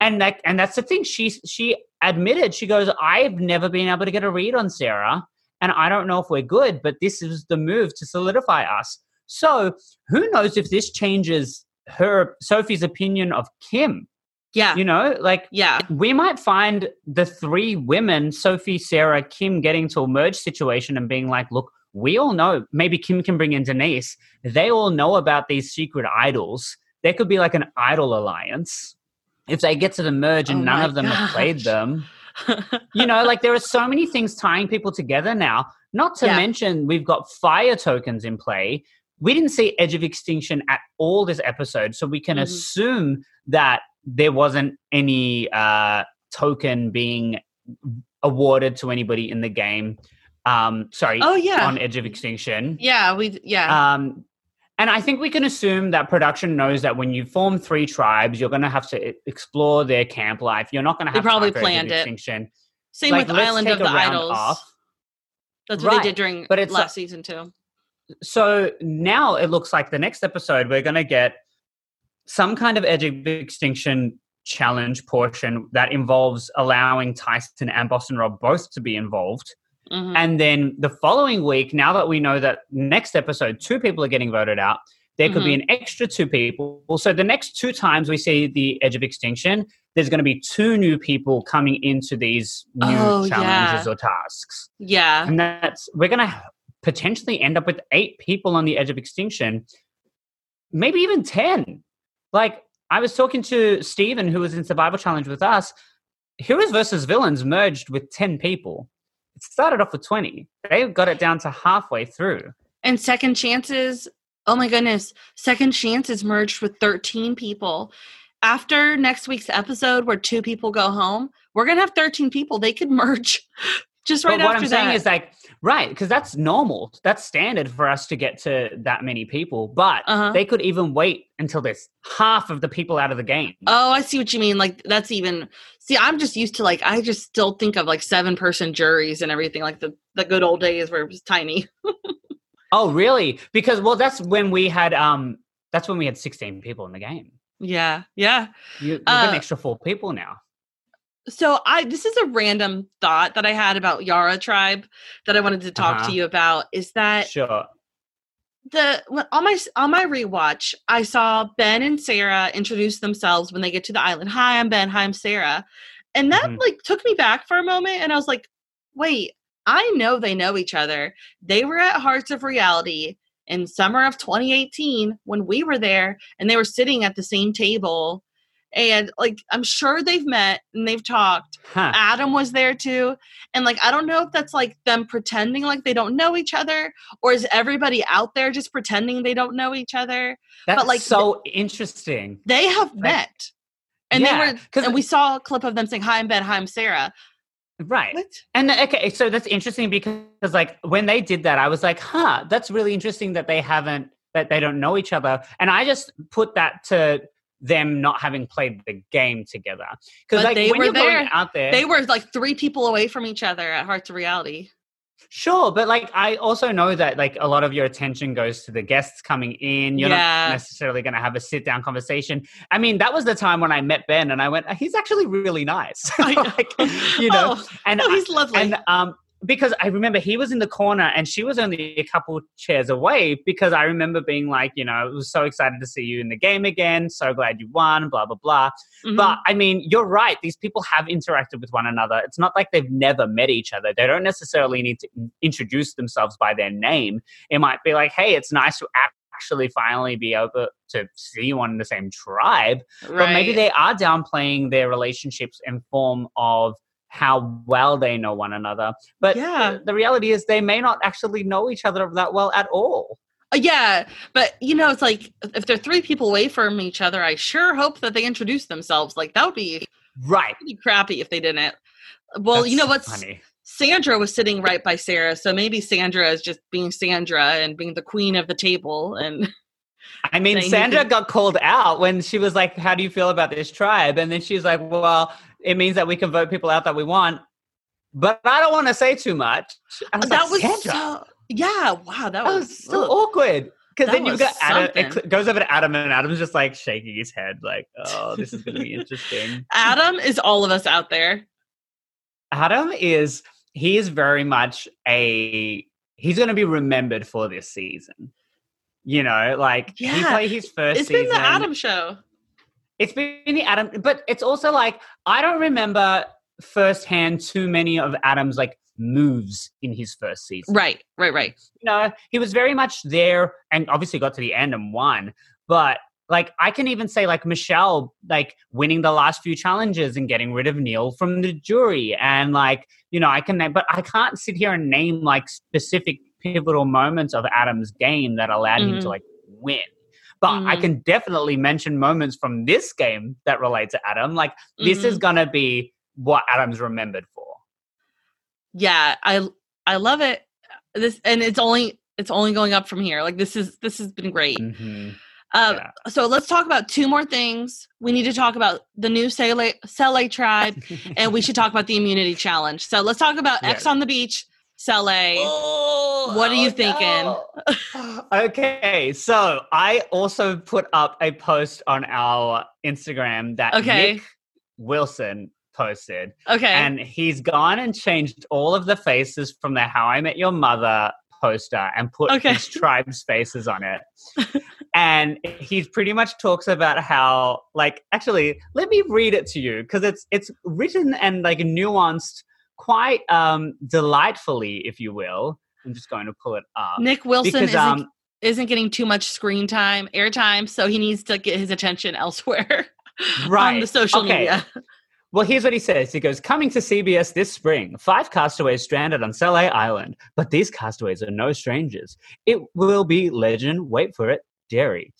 and like and that's the thing she she admitted she goes i've never been able to get a read on sarah and i don't know if we're good but this is the move to solidify us so who knows if this changes her sophie's opinion of kim yeah you know like yeah we might find the three women, Sophie, Sarah, Kim, getting to a merge situation and being like, look, we all know, maybe Kim can bring in Denise. They all know about these secret idols. There could be like an idol alliance. If they get to the merge and Oh none of them have played them, you know, like there are so many things tying people together now. Not to Yeah. mention, we've got fire tokens in play. We didn't see Edge of Extinction at all this episode, so we can Mhm. assume that there wasn't any uh, token being awarded to anybody in the game. Um, sorry, oh yeah on Edge of Extinction. yeah we yeah Um, and I think we can assume that production knows that when you form three tribes, you're going to have to explore their camp life. You're not going to They have probably time for planned it. Extinction. same like, with island of the idols off. that's what Right, they did during but it's last a- season too So now it looks like the next episode we're going to get some kind of Edge of Extinction challenge portion that involves allowing Tyson and Boston Rob both to be involved. Mhm. And then the following week, now that we know that next episode, two people are getting voted out, there could be Mm-hmm. an extra two people. So the next two times we see the Edge of Extinction, there's going to be two new people coming into these new Oh, challenges yeah. or tasks. yeah And that's, we're going to potentially end up with eight people on the Edge of Extinction, maybe even 10. Like, I was talking to Steven, who was in Survival Challenge with us. Heroes versus Villains merged with 10 people. It started off with 20. They got it down to halfway through. and second chances oh my goodness second chances merged with 13 people after next week's episode where two people go home we're gonna have 13 people they could merge just right but what after I'm that saying is like, right, because that's normal. That's standard for us to get to that many people. But Uh-huh. they could even wait until there's half of the people out of the game. oh i see what you mean like that's even see i'm just used to like i just still think of like seven person juries and everything like the the good old days where it was tiny Oh, really? Because well, that's when we had um, that's when we had 16 people in the game. yeah yeah You, you've got an extra four people now. So i this is a random thought that i had about yara tribe that i wanted to talk Uh-huh. to you about is that Sure. the on my on my rewatch, I saw Ben and Sarah introduce themselves when they get to the island. Hi, I'm Ben. Hi, I'm Sarah. And that Mhm. like took me back for a moment, and I was like, wait, I know they know each other. They were at Hearts of Reality, in summer of 2018 when we were there and they were sitting at the same table and like i'm sure they've met and they've talked Huh. adam was there too and like i don't know if that's like them pretending like they don't know each other or is everybody out there just pretending they don't know each other That's like, so interesting. they have met and Yeah, they were and we saw a clip of them saying hi i'm ben hi i'm sarah Right. what And okay, so that's interesting because like when they did that, I was like, huh, that's really interesting that they haven't that they don't know each other. And I just put that to them not having played the game together. Because like they when were there. out there, they were like three people away from each other at hearts of reality Sure, but like I also know that like a lot of your attention goes to the guests coming in. You're Yeah. not necessarily going to have a sit down conversation. I mean, that was the time when I met Ben, and I went, "He's actually really nice." Like, you know, oh, and oh, he's lovely and um because I remember he was in the corner and she was only a couple chairs away because I remember being like, you know, I was so excited to see you in the game again. So glad you won, blah, blah, blah. Mhm. But I mean, you're right. These people have interacted with one another. It's not like they've never met each other. They don't necessarily need to introduce themselves by their name. It might be like, hey, it's nice to actually finally be able to see you on the same tribe. But maybe they are downplaying their relationships in form of how well they know one another. But Yeah. the reality is they may not actually know each other that well at all. Uh, yeah, but you know, it's like if they're three people away from each other, I sure hope that they introduce themselves. Like that would be Right. pretty crappy if they didn't. Well, you know That's what's funny. Sandra was sitting right by Sarah, so maybe Sandra is just being Sandra and being the queen of the table. And I mean, Sandra can- got called out when she was like, How do you feel about this tribe? And then she's like, Well, it means that we can vote people out that we want. But I don't want to say too much. Was that like, was Sandra, so yeah, wow, that that was, was so awkward. Because then you've got Adam, it goes over to Adam, and Adam's just like shaking his head, like, Oh, this is going to be interesting. Adam is all of us out there. Adam is he is very much a he's going to be remembered for this season. You know, like he Yeah. played his first It's season. been the Adam show. It's been the Adam, but it's also like I don't remember firsthand too many of Adam's like moves in his first season. Right, right, right. You know, he was very much there and obviously got to the end and won. But like I can even say like Michelle like winning the last few challenges and getting rid of Neal from the jury and like you know I can name but I can't sit here and name like specific pivotal moments of Adam's game that allowed him Mhm. to like win. But I Mhm. can definitely mention moments from this game that relate to Adam. Like this is Mhm. gonna be what Adam's remembered for. yeah i i love it this and it's only it's only going up from here like this is this has been great Mhm. uh, yeah. so let's talk about two more things we need to talk about the new Sele, Sele tribe and we should talk about the immunity challenge so let's talk about x on the beach Sele. Oh, What are you oh, thinking? no. okay, so I also put up a post on our Instagram that Okay. Nick Wilson posted, okay and he's gone and changed all of the faces from the How I Met Your Mother poster and put Okay. his tribe's faces on it. and he pretty much talks about how, like, actually, let me read it to you because it's it's written and like nuanced quite um delightfully, if you will. I'm just going to pull it up nick wilson because isn't, um isn't getting too much screen time airtime so he needs to get his attention elsewhere on the social Okay. media Well, here's what he says. He goes, coming to CBS this spring, five castaways stranded on Sele Island. But these castaways are no strangers. It will be legend, wait for it, dairy.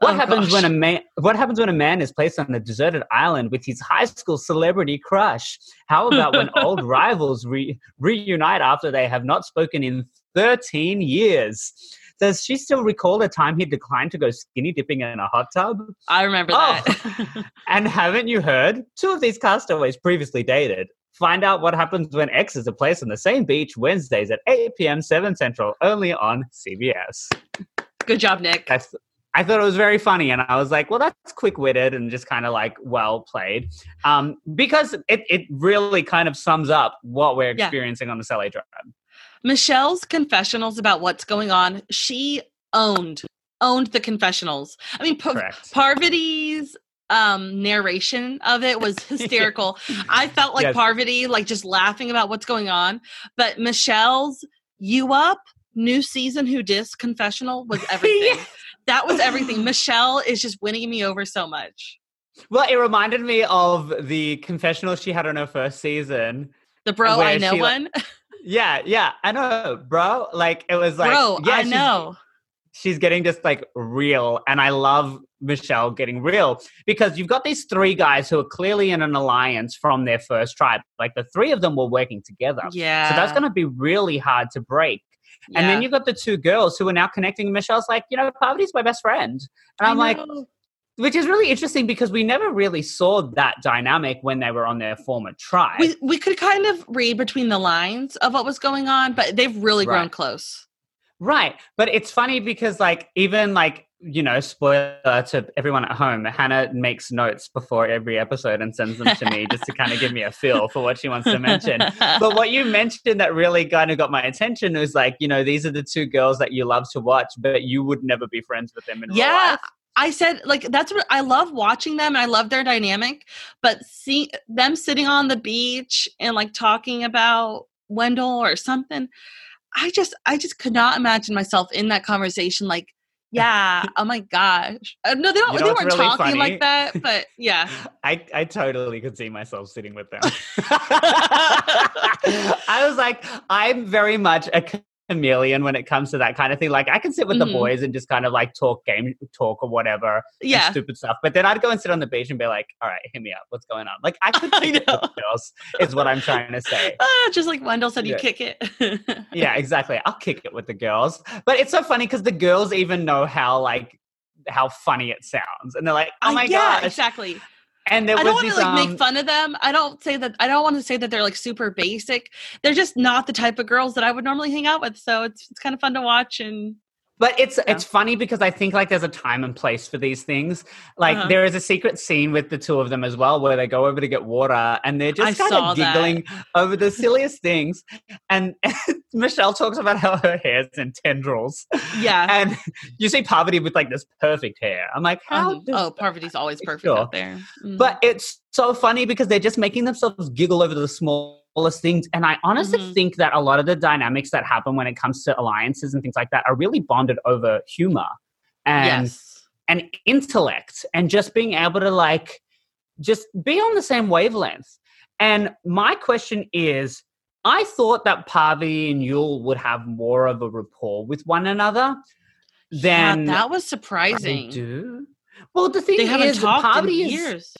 What Oh, happens gosh. when a man what happens when a man is placed on a deserted island with his high school celebrity crush? How about when old rivals re- reunite after they have not spoken in 13 years? Does she still recall the time he declined to go skinny dipping in a hot tub? i remember Oh. that And haven't you heard? Two of these castaways previously dated. Find out what happens when exes are placed on the same beach Wednesdays at 8 p.m. 7 Central, only on CBS. good job nick That's, I thought it was very funny, and I was like, well, that's quick witted and just kind of like well played. Um, because it, it really kind of sums up what we're Yeah. experiencing on the Sele Drive. Michelle's confessionals about what's going on, she owned owned the confessionals. I mean, Pa- Parvati's um narration of it was hysterical. I felt like Yes. Parvati like just laughing about what's going on, but Michelle's you up new season Who Dis confessional was everything. That was everything. Michelle is just winning me over so much. Well, it reminded me of the confessional she had on her first season. The bro I know she, like- one. Yeah, yeah, I know, bro. Like it was like, bro, yeah, I she's- know. she's getting just like real and i love michelle getting real because you've got these three guys who are clearly in an alliance from their first tribe like the three of them were working together Yeah. so that's going to be really hard to break and then you've got the two girls who are now connecting michelle's like you know Parvati's my best friend and I i'm like which is really interesting because we never really saw that dynamic when they were on their former tribe we we could kind of read between the lines of what was going on, but they've really grown Right. close. Right. But it's funny because, like, even like, you know, spoiler to everyone at home, Hannah makes notes before every episode and sends them to me just to kind of give me a feel for what she wants to mention. But what you mentioned that really kind of got my attention was like, you know, these are the two girls that you love to watch, but you would never be friends with them in real yeah. life. I said like that's what I love watching them and I love their dynamic, but see them sitting on the beach and like talking about Wendell or something. I just I just could not imagine myself in that conversation like yeah, oh my gosh. Uh, no, they don't You know they weren't really talking funny? like that, but yeah. I, I totally could see myself sitting with them. I was like, I'm very much a chameleon when it comes to that kind of thing. Like, I can sit with Mhm. the boys and just kind of like talk game talk or whatever, Yeah. stupid stuff. But then I'd go and sit on the beach and be like, all right, hit me up. What's going on? Like, I could I know. girls, is what I'm trying to say. Ah, just like Wendell said, you kick it. Yeah, exactly. I'll kick it with the girls. But it's so funny because the girls even know how like how funny it sounds. And they're like, oh Uh, my yeah, gosh. exactly. And there I don't want to like um, make fun of them. I don't say that. I don't want to say that they're like super basic. They're just not the type of girls that I would normally hang out with. So it's it's kind of fun to watch. And But it's Yeah. it's funny because I think like there's a time and place for these things. Like Uh-huh. there is a secret scene with the two of them as well where they go over to get water and they're just kind of that. giggling over the silliest things. And Michelle talks about how her hair's in tendrils. yeah. And you see Parvati with like this perfect hair. I'm like, how? Um, oh, that- Parvati's always perfect Sure. out there. Mhm. But it's so funny because they're just making themselves giggle over the smallest things. And I honestly Mhm. think that a lot of the dynamics that happen when it comes to alliances and things like that are really bonded over humor and yes. and intellect and just being able to like just be on the same wavelength. And my question is I thought that Parvati and Yul would have more of a rapport with one another Yeah, than that was surprising. do. Well, the thing They haven't is, talked in Parvati is years.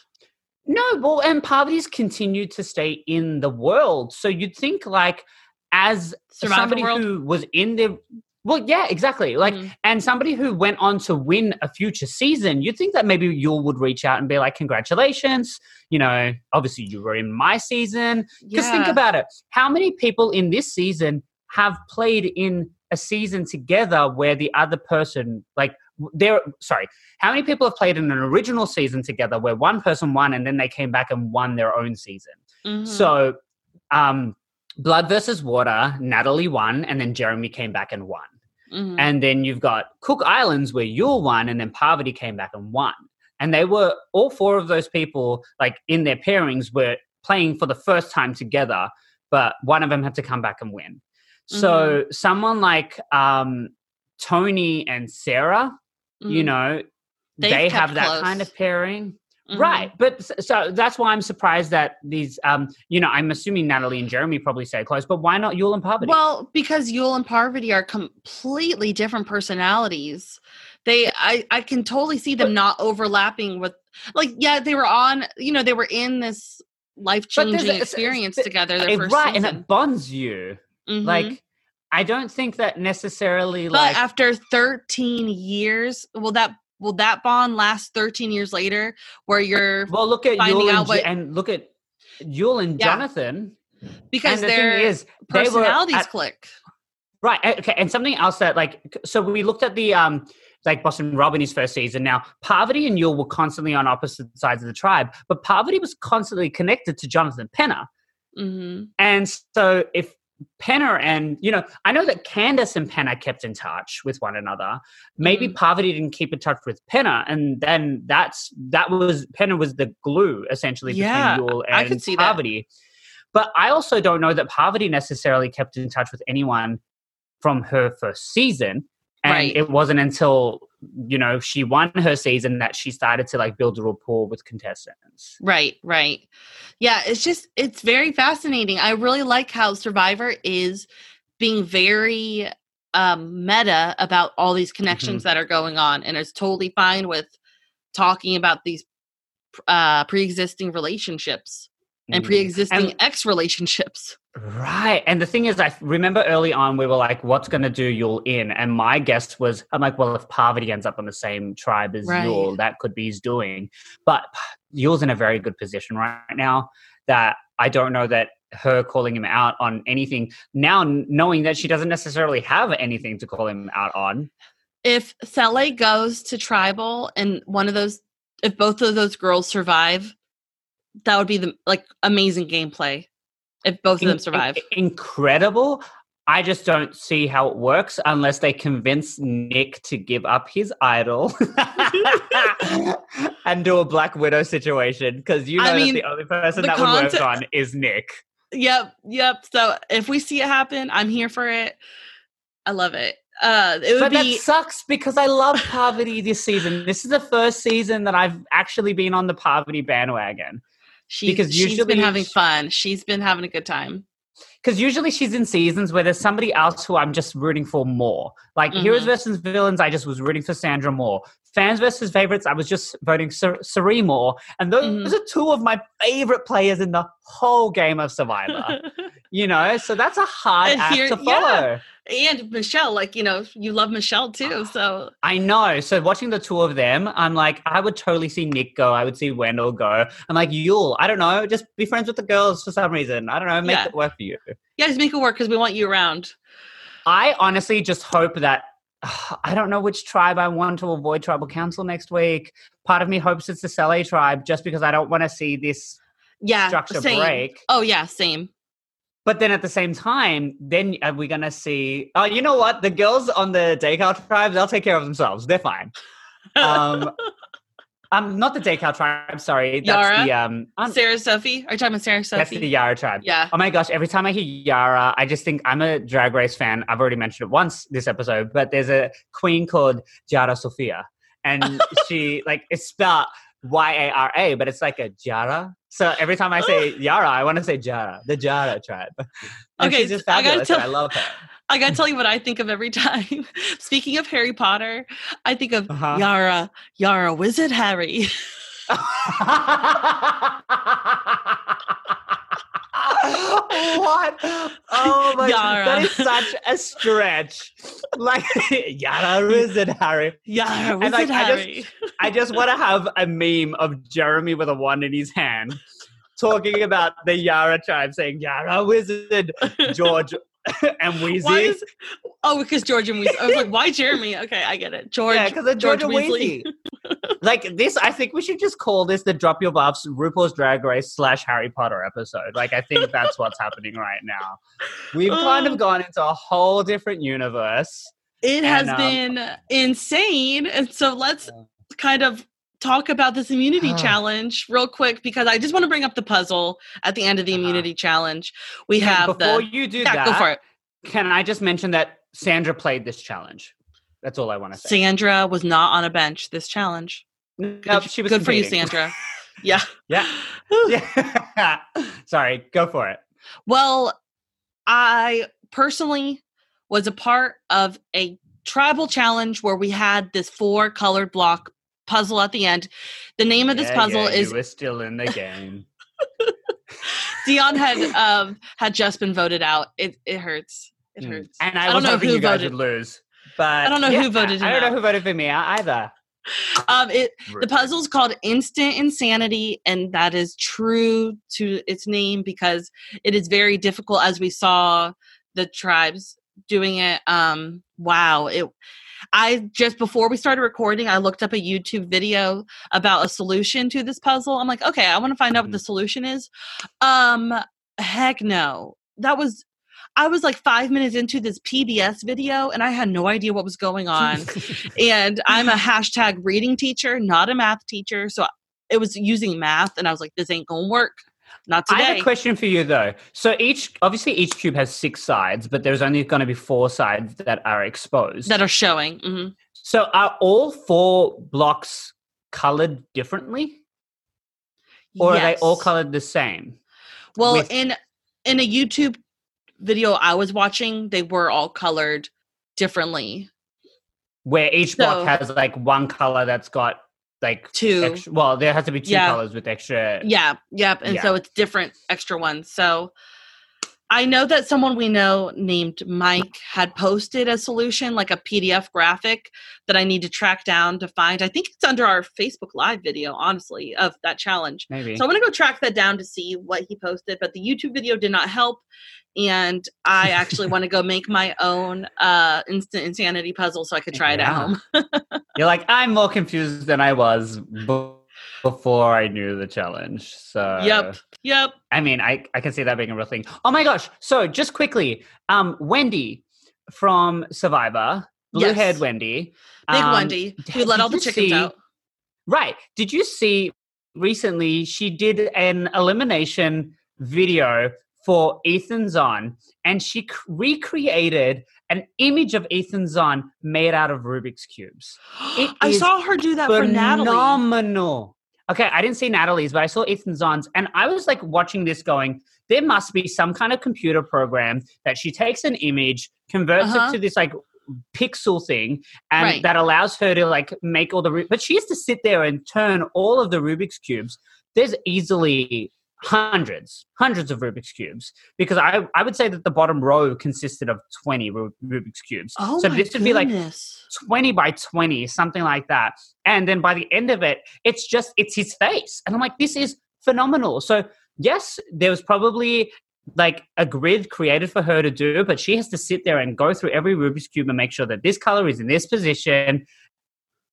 No, well, and Parvati's continued to stay in the world. So you'd think, like, as somebody world? who was in the well, yeah, exactly. Like, Mhm. and somebody who went on to win a future season, you'd think that maybe Yul would reach out and be like, "Congratulations! You know, obviously you were in my season." Because think about it: how many people in this season have played in a season together where the other person, like, they're sorry, how many people have played in an original season together where one person won and then they came back and won their own season? Mhm. So, um, Blood versus Water, Natalie won, and then Jeremy came back and won. Mhm. And then you've got Cook Islands where Yul won, and then Parvati came back and won. And they were all four of those people, like in their pairings, were playing for the first time together, but one of them had to come back and win. So someone like um, Tony and Sarah, you Mhm. know, They've they have that close. kind of pairing. Mhm. Right. But so that's why I'm surprised that these, um, you know, I'm assuming Natalie and Jeremy probably stay close, but why not Yul and Parvati? Well, because Yul and Parvati are completely different personalities. They I I can totally see them not overlapping with like yeah, they were on, you know, they were in this life-changing there's a- experience th- together their It- first right. season. And it bonds you. Mhm. Like, I don't think that necessarily, but like, after 13 years, will that will that bond last 13 years later where you're well, look at Yul and, what- and look at Yul and Yeah. Jonathan. because and the their thing is, personalities at- click. Right. Okay. And something else that like so we looked at the um like Boston Rob in his first season. Now Parvati and Yul were constantly on opposite sides of the tribe, but Parvati was constantly connected to Jonathan Penner. hmm And so if Penner and you know, I know that Candice and Penner kept in touch with one another. Maybe Mhm. Parvati didn't keep in touch with Penner, and then that's that was Penner was the glue essentially Yeah, between Yul and I could see that. But I also don't know that Parvati necessarily kept in touch with anyone from her first season. And Right. it wasn't until, you know, she won her season that she started to like build a rapport with contestants. Right, right. Yeah, it's just it's very fascinating. I really like how Survivor is being very um meta about all these connections that are going on and is totally fine with talking about these uh pre-existing relationships and Mm. pre-existing And- ex-relationships. Right. And the thing is, I remember early on, we were like, what's going to do Yul in? And my guess was, I'm like, well, if Parvati ends up on the same tribe as Right. Yul, that could be his doing. But Yul's in a very good position right now that I don't know that her calling him out on anything now, knowing that she doesn't necessarily have anything to call him out on. If Sele goes to tribal and one of those if both of those girls survive, that would be the like amazing gameplay. If both of them survive. in- incredible. I just don't see how it works unless they convince Nick to give up his idol and do a Black Widow situation because you know I that mean, the only person the that would work on is Nick. Yep, yep. So if we see it happen, I'm here for it. I love it. Uh it would But be that sucks because I love Parvati this season. This is the first season that I've actually been on the Parvati bandwagon. She's, because she's usually been having fun. She's been having a good time. because usually she's in seasons where there's somebody else who I'm just rooting for more. Like Heroes Mhm. versus Villains, I just was rooting for Sandra more. Fans versus Favorites, I was just voting Sir- Cirie more. And those, Mhm. those are two of my favorite players in the whole game of Survivor. you know, so that's a hard And act here- to yeah. follow. and Michelle, like, you know, you love Michelle too. Ah, so I know. So watching the two of them, I'm like, I would totally see Nick go. I would see Wendell go. I'm like, Yul, I don't know, just be friends with the girls for some reason. I don't know, make Yeah. it work for you. yeah, just make it work because we want you around. I honestly just hope that I don't know which tribe I want to avoid tribal council next week. Part of me hopes it's the Sele tribe just because I don't want to see this Yeah. structure same. break. Oh yeah, same. But then at the same time, then are we going to see? Oh, you know what? The girls on the Dakal tribe, they'll take care of themselves. They're fine. Um, um, not the Dakal tribe. Sorry, that's Yara? the um, um, Sarah Sophie. Are you talking about Sarah Sophie? that's the Yara tribe. Yeah. Oh my gosh, every time I hear Yara, I just think I'm a drag race fan. I've already mentioned it once this episode, but there's a queen called Yara Sofia. And she like it's spelled Y A R A, but it's like a Jara. So every time I say Yara, I want to say Jara, the Jara tribe. And Okay, she's just I gotta fabulous. and tell- I love her. I gotta tell you what I think of every time. Speaking of Harry Potter, I think of Uh-huh. Yara, Yara Wizard Harry. what? Oh my god, that is such a stretch. Like Yara Wizard Harry. Yara Wizard like, I just- Harry. I just want to have a meme of Jeremy with a wand in his hand talking about the Yara tribe saying Yara Wizard, George and Why is, oh, because George and Weasley. I was like, why Jeremy? Okay, I get it. George. yeah, because of George, and Weasley. Weasley. Like this, I think we should just call this the Drop Your Buffs RuPaul's Drag Race slash Harry Potter episode. Like I think that's what's happening right now. We've kind of gone into a whole different universe. It has And, um, been insane. And so let's kind of talk about this immunity Ah. challenge real quick because I just want to bring up the puzzle at the end of the Uh-huh. immunity challenge. We have before the you do yeah, that, go for it. can I just mention that Sandra played this challenge? That's all I want to say. Sandra was not on a bench this challenge. Nope, Good, she was good for you. Sandra. Yeah. Yeah. Yeah. Sorry, go for it. Well, I personally was a part of a tribal challenge where we had this four colored block puzzle at the end. The name of this Yeah, puzzle yeah, is you were still in the game. Djon had um had just been voted out. It it hurts. It Mm. hurts. And I, I don't know hoping who you guys voted- would lose. But I don't know who voted I don't know out. who voted for me either. Um it the puzzle's called Instant Insanity, and that is true to its name because it is very difficult as we saw the tribes doing it. Um wow, it I just before we started recording, I looked up a YouTube video about a solution to this puzzle. I'm like, okay, I want to find out what the solution is. Um, heck no. That was I was like five minutes into this PBS video and I had no idea what was going on. and I'm a hashtag reading teacher, not a math teacher. So it was using math and I was like, this ain't gonna work. Not today. I have a question for you though. So each, obviously, each cube has six sides, but there's only going to be four sides that are exposed. that are showing. hmm so are all four blocks colored differently, or are they all colored the same? Well, with- in in a YouTube video I was watching, they were all colored differently. Where each So- block has like one color that's got like Two. Extra, well, there has to be two Yeah. colors with extra. Yeah, yep. And so it's different extra ones. So I know that someone we know named Mike had posted a solution, like a PDF graphic that I need to track down to find. I think it's under our Facebook Live video, honestly, of that challenge. Maybe. So I'm gonna go track that down to see what he posted, but the YouTube video did not help. And I actually want to go make my own uh instant insanity puzzle so I could try it at home. You're like, I'm more confused than I was before I knew the challenge. So Yep. Yep. I mean, I, I can see that being a real thing. Oh my gosh. So just quickly, um, Wendy from Survivor, blue haired Yes. Wendy. Big um, Wendy, who did let all the you chickens see- out. Right. Did you see recently she did an elimination video for Ethan Zahn and she c- recreated an image of Ethan Zahn made out of Rubik's Cubes. It I is saw her do that for Natalie. Phenomenal. Okay, I didn't see Natalie's, but I saw Ethan Zahn's, and I was like watching this going, there must be some kind of computer program that she takes an image, converts Uh-huh. it to this like pixel thing, and Right. that allows her to like make all the. But she has to sit there and turn all of the Rubik's cubes. There's easily hundreds, hundreds of Rubik's cubes because I I would say that the bottom row consisted of twenty Rubik's cubes. Oh so this would be like goodness. 20 by 20 something like that and then by the end of it it's just it's his face and i'm like this is phenomenal so yes there was probably like a grid created for her to do but she has to sit there and go through every rubik's cube and make sure that this color is in this position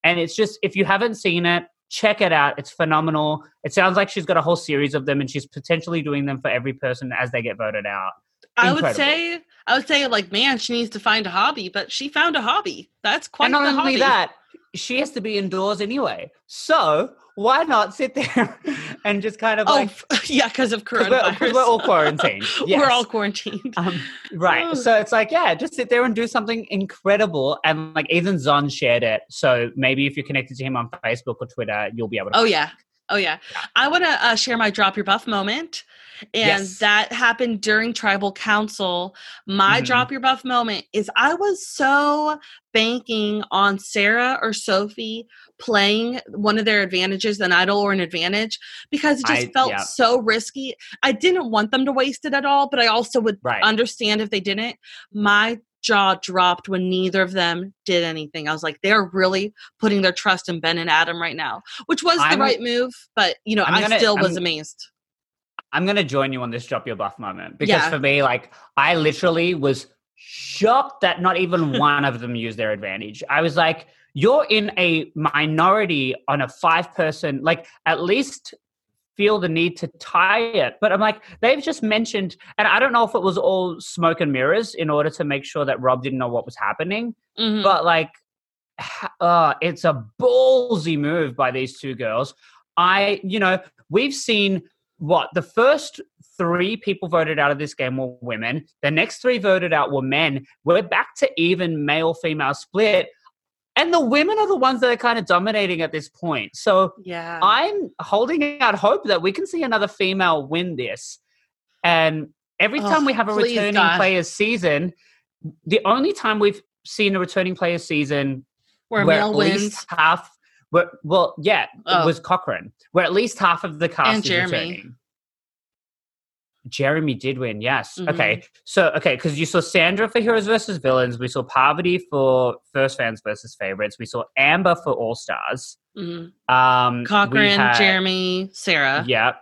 and it's just if you haven't seen it check it out it's phenomenal it sounds like she's got a whole series of them and she's potentially doing them for every person as they get voted out I would say, I would say, like, man, she needs to find a hobby, but she found a hobby. That's quite and not only hobby. that, she has to be indoors anyway. So why not sit there and just kind of Oh, like yeah, because of because we're, coronavirus. we're all quarantined. Yes. We're all quarantined. um, right. Oh. So it's like, yeah, just sit there and do something incredible. And like Ethan Zahn shared it. So maybe if you're connected to him on Facebook or Twitter, you'll be able to. Oh yeah. Oh yeah. I want to uh, share my drop your buff moment, and Yes. that happened during tribal council. My Mhm. drop your buff moment is I was so banking on Sarah or Sophie playing one of their advantages, an idol or an advantage, because it just I- felt yeah. so risky. I didn't want them to waste it at all, but I also would Right. understand if they didn't. My jaw dropped when neither of them did anything. I was like, they're really putting their trust in Ben and Adam right now, which was the I'm- right move. But you know, I'm I still was I'm- amazed. I'm gonna join you on this drop your buff moment because Yeah. for me, like I literally was shocked that not even one of them used their advantage. I was like, you're in a minority on a five person, like at least feel the need to tie it. But I'm like, they've just mentioned, and I don't know if it was all smoke and mirrors in order to make sure that Rob didn't know what was happening Mhm. but like uh, it's a ballsy move by these two girls i you know we've seen what the first three people voted out of this game were women the next three voted out were men we're back to even male female split and the women are the ones that are kind of dominating at this point so yeah. i'm holding out hope that we can see another female win this and every Oh, time we have a returning God. players season the only time we've seen a returning players season Where where at wins. least half where, well yeah Oh. it was cochran where at least half of the cast And is Jeremy. returning jeremy did win yes Mhm. okay so okay because you saw sandra for heroes versus villains we saw parvati for first fans versus favorites we saw amber for all stars Mhm. um Cochran, had- Jeremy, Sarah. yeah.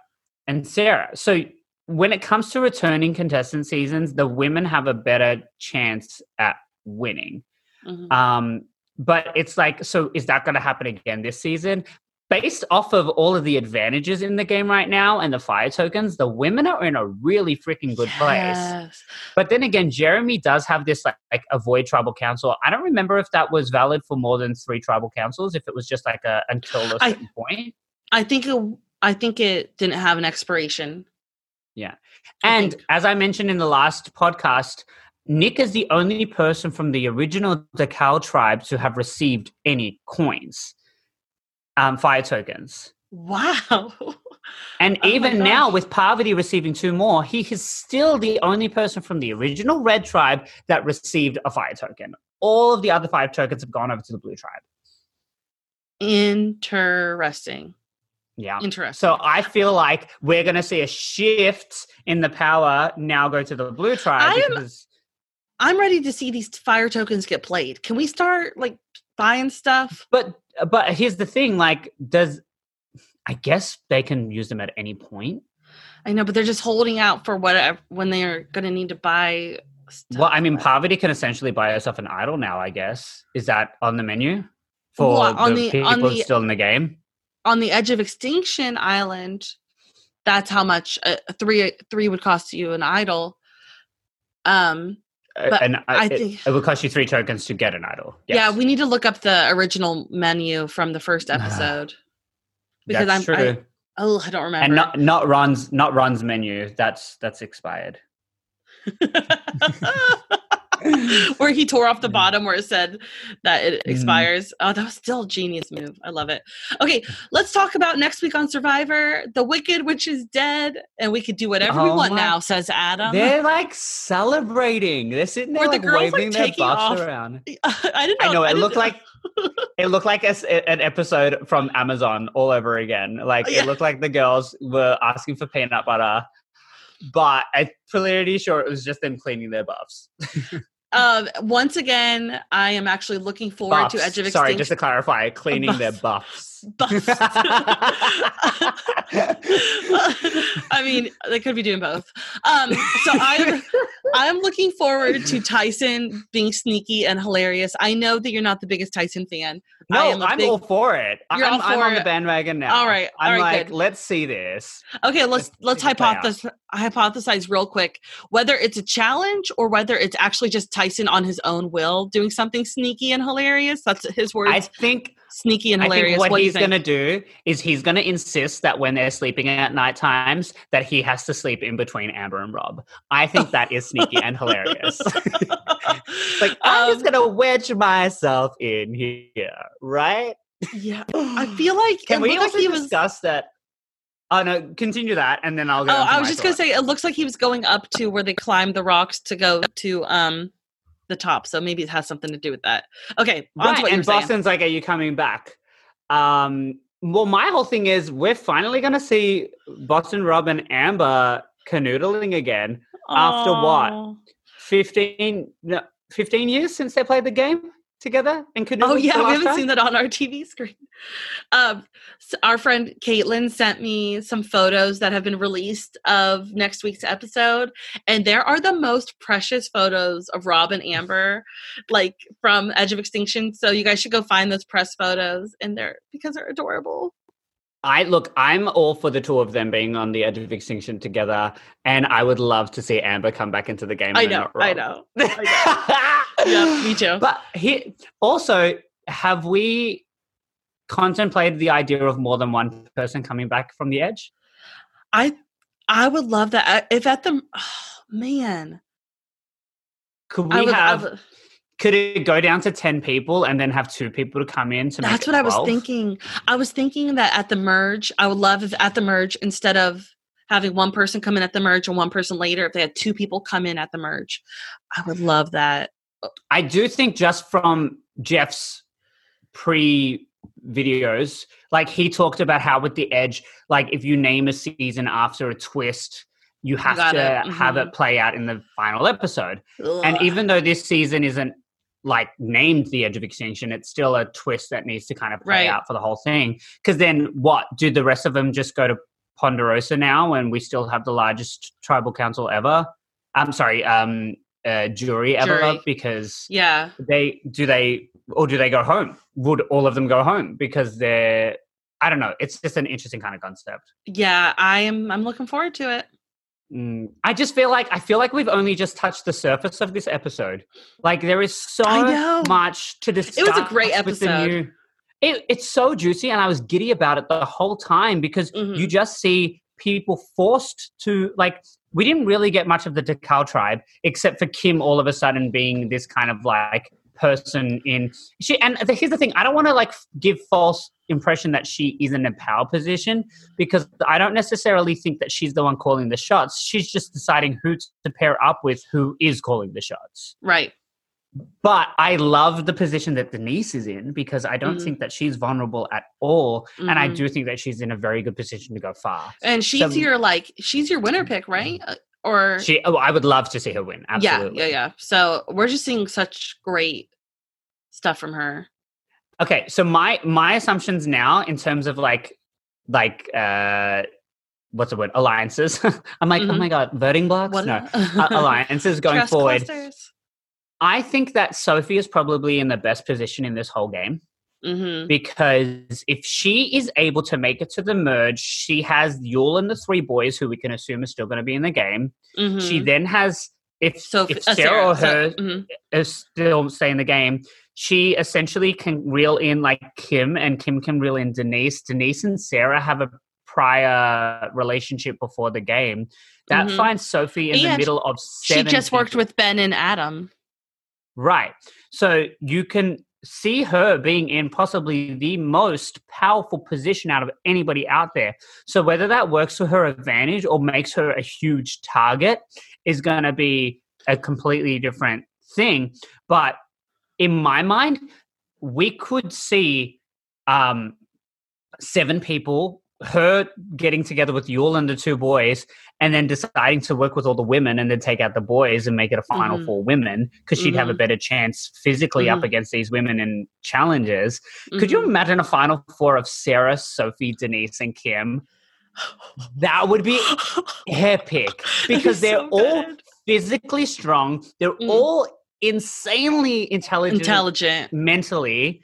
And Sarah. So when it comes to returning contestant seasons, the women have a better chance at winning. Mhm. Um, but it's like, so is that going to happen again this season? Based off of all of the advantages in the game right now and the fire tokens, the women are in a really freaking good place. But then again, Jeremy does have this like, like avoid tribal council. I don't remember if that was valid for more than three tribal councils, if it was just like a until a certain point. I think it, I think it didn't have an expiration. Yeah. And think. as I mentioned in the last podcast, Nick is the only person from the original Dakal tribe to have received any coins, um, fire tokens. Wow. And Oh even now, with Parvati receiving two more, he is still the only person from the original red tribe that received a fire token. All of the other five tokens have gone over to the blue tribe. Interesting. Yeah. Interesting. So I feel like we're going to see a shift in the power now go to the blue tribe I am- because I'm ready to see these fire tokens get played. Can we start like buying stuff? But but here's the thing: like, does I guess they can use them at any point? I know, but they're just holding out for whatever when they are going to need to buy. Stuff. Well, I mean, Parvati can essentially buy herself an idol now. I guess is that on the menu for Well, on the, the- on people the- still in the game? on the edge of extinction island. That's how much a, a three three would cost you an idol. Um. Uh, but and I it, think- it would cost you three tokens to get an idol. Yeah, we need to look up the original menu from the first episode because That's I'm. true. I, oh, I don't remember. and not not Ron's not Ron's menu. That's that's expired. where he tore off the bottom where it said that it Mhm. expires. Oh, that was still a genius move. I love it. Okay, let's talk about next week on Survivor. The Wicked Witch is dead, and we could do whatever we Oh want my- now, says Adam. They're like celebrating. They're sitting there Were the like girls, like, waving their taking off? around. I didn't know. I know it looked like it looked like a an episode from Amazon all over again. Like Yeah. it looked like the girls were asking for peanut butter, but I'm pretty sure it was just them cleaning their buffs. Um, once again, I am actually looking forward buffs. to Edge of Extinction. Sorry, just to clarify, cleaning their buffs. Buffs. I mean, they could be doing both. Um, so I'm I'm looking forward to Tyson being sneaky and hilarious. I know that you're not the biggest Tyson fan. I no, I'm big- all for it. You're I'm, all I'm for on the bandwagon now. All right, all I'm right, like, good. let's see this. Okay, let's let's Let's see it play out. hypothesize hypothesize real quick whether it's a challenge or whether it's actually just Tyson on his own will doing something sneaky and hilarious. That's his words. I think sneaky and hilarious. what, do he's going to do is he's going to insist that when they're sleeping at night times that he has to sleep in between Amber and Rob. I think that is sneaky and hilarious. like I'm just Um, going to wedge myself in here, right? yeah, I feel like Can we also like he was. discuss that? Oh no, continue that, and then I'll go. Oh, I was just gonna say it looks like he was going up to where they climbed the rocks to go to um the top. So maybe it has something to do with that. Okay, right, what you were and saying. Boston's like, "Are you coming back?" Um, well, my whole thing is we're finally going to see Boston, Rob, and Amber canoodling again after what? Aw. 15, no, 15 years since they played the game together and canoodled. Oh yeah, we haven't time? seen that on our TV screen. Um, s our friend Caitlin sent me some photos that have been released of next week's episode, and there are the most precious photos of Rob and Amber, like from Edge of Extinction. So you guys should go find those press photos, and they're because they're adorable. I look, I'm all for the two of them being on the edge of extinction together, and I would love to see Amber come back into the game. I and know, I know. Yeah, me too. But he also have we contemplated the idea of more than one person coming back from the edge? I I would love that if at the oh, man. Could we would, have? would- could it go down to ten people and then have two people to come in to make That's what I was thinking. I was thinking that at the merge, I would love if at the merge, instead of having one person come in at the merge and one person later, if they had two people come in at the merge, I would love that. I do think just from Jeff's pre videos, like he talked about how with the edge, like if you name a season after a twist, you have got to it. have Mhm. it play out in the final episode. And even though this season isn't like named the edge of extinction, it's still a twist that needs to kind of play Right. out for the whole thing. Because then what? Do the rest of them just go to Ponderosa now and we still have the largest tribal council ever? I'm sorry, um, uh, jury ever Jury. because yeah, they do they or do they go home? Would all of them go home because they're I don't know. It's just an interesting kind of concept. yeah, I am. I'm looking forward to it. Mm, I just feel like I feel like we've only just touched the surface of this episode. Like there is so much to discuss. It was a great episode. new- It, it's so juicy, and I was giddy about it the whole time because Mhm. you just see people forced to like we didn't really get much of the Dakal tribe except for Kim all of a sudden being this kind of like person in she and the, here's the thing I don't want to like give false impression that she is in a power position because I don't necessarily think that she's the one calling the shots she's just deciding who to pair up with who is calling the shots Right. But I love the position that Denise is in because I don't Mhm. think that she's vulnerable at all and I do think that she's in a very good position to go far And she's Some- your like she's your winner pick, right? Uh, Or she oh, I would love to see her win absolutely yeah, yeah, yeah. So we're just seeing such great stuff from her. Okay, so my my assumptions now in terms of like like uh what's the word alliances. I'm like, oh Mhm. my god, voting blocks? What no, uh, alliances going Trust forward. clusters. I think that Sophie is probably in the best position in this whole game Mhm. because if she is able to make it to the merge, she has Yul and the three boys who we can assume are still going to be in the game. Mhm. She then has if so if uh, Sarah, or so- her mhm. is still stay in the game, she essentially can reel in like Kim, and Kim can reel in Denise. Denise and Sarah have a prior relationship before the game. That Mhm. finds Sophie in the middle of she just worked with Ben and Adam. Right. So you can see her being in possibly the most powerful position out of anybody out there. So whether that works to her advantage or makes her a huge target is going to be a completely different thing. But in my mind, we could see um, seven people, her getting together with Yul and the two boys, and then deciding to work with all the women and then take out the boys and make it a final Mhm. four women because she'd have a Mhm. better chance physically up Mhm. against these women in challenges. Could you Mhm. imagine a final four of Sarah, Sophie, Denise, and Kim? That would be epic because they're So all physically strong. They're Mm. all insanely intelligent, intelligent. mentally.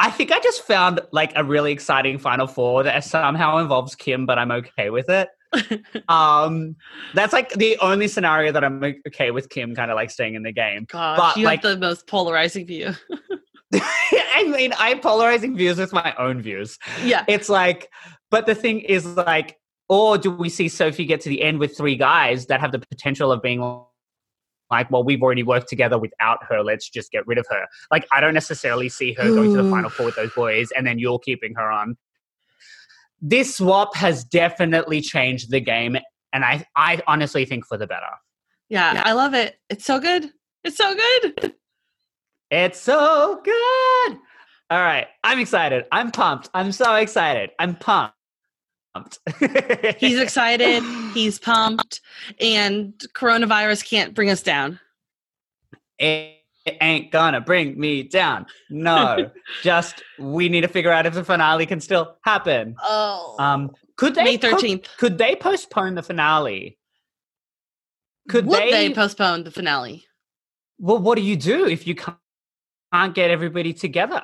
I think I just found like a really exciting final four that somehow involves Kim, but I'm okay with it. Um, that's like the only scenario that I'm okay with Kim kind of like staying in the game. Gosh, But, you like- have the most polarizing view. I mean, I'm polarizing views with my own views. yeah. It's like, but the thing is like, or do we see Sophie get to the end with three guys that have the potential of being like, well, we've already worked together without her. Let's just get rid of her. Like, I don't necessarily see her going to the hmm. final four with those boys, and then you're keeping her on. This swap has definitely changed the game, and I, I honestly think for the better. yeah, I love it. It's so good. It's so good. It's so good. All right, I'm excited. I'm pumped. I'm so excited. I'm pumped. He's excited. He's pumped, and coronavirus can't bring us down. it ain't gonna bring me down. No, just we need to figure out if the finale can still happen. Oh, Um, could they May po- could they postpone the finale? Could Would they? they postpone the finale? well, what do you do if you can't, can't get everybody together?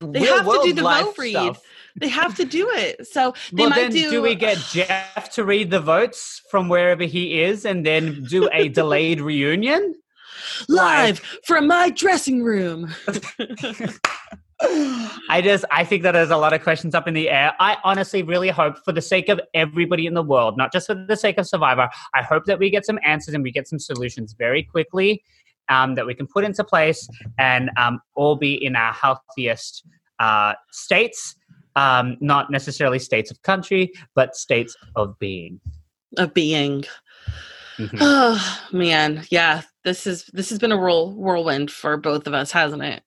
They Real have to do the vote read. stuff. They have to do it. So they well, might then do. do we get Jeff to read the votes from wherever he is, and then do a delayed reunion? live from my dressing room? I just I think that there's a lot of questions up in the air. I honestly really hope for the sake of everybody in the world, not just for the sake of Survivor, I hope that we get some answers and we get some solutions very quickly um, that we can put into place and um, all be in our healthiest uh, states. Um, not necessarily states of country, but states of being. of being. Mhm. Oh man, yeah. This is this has been a whirl, whirlwind for both of us, hasn't it?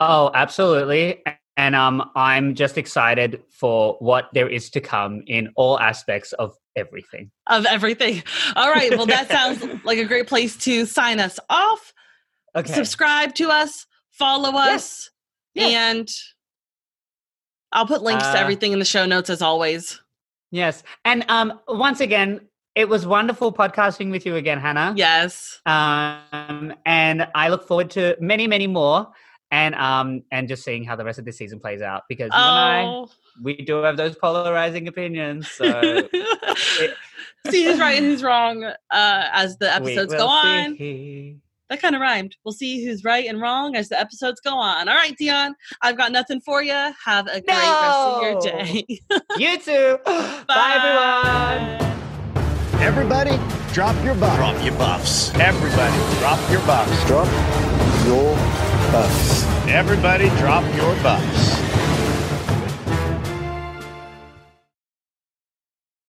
Oh, absolutely. And um, I'm just excited for what there is to come in all aspects of everything. Of everything. All right. Well, that sounds like a great place to sign us off. Okay. Subscribe to us, follow us, Yes. and I'll put links to Uh, everything in the show notes as always. Yes. And um, once again, it was wonderful podcasting with you again, Hannah. Yes. Um, and I look forward to many, many more. And um, and just seeing how the rest of the season plays out because and I, Oh. we do have those polarizing opinions. So See who's right and who's wrong uh, as the episodes go on. see. That kind of rhymed. We'll see who's right and wrong as the episodes go on. All right, Djon, I've got nothing for you. Have a great rest of your day. You too. Bye, everyone. Everybody, drop your buffs. Drop your buffs. Everybody, drop your buffs. Drop your buffs. Everybody, drop your buffs.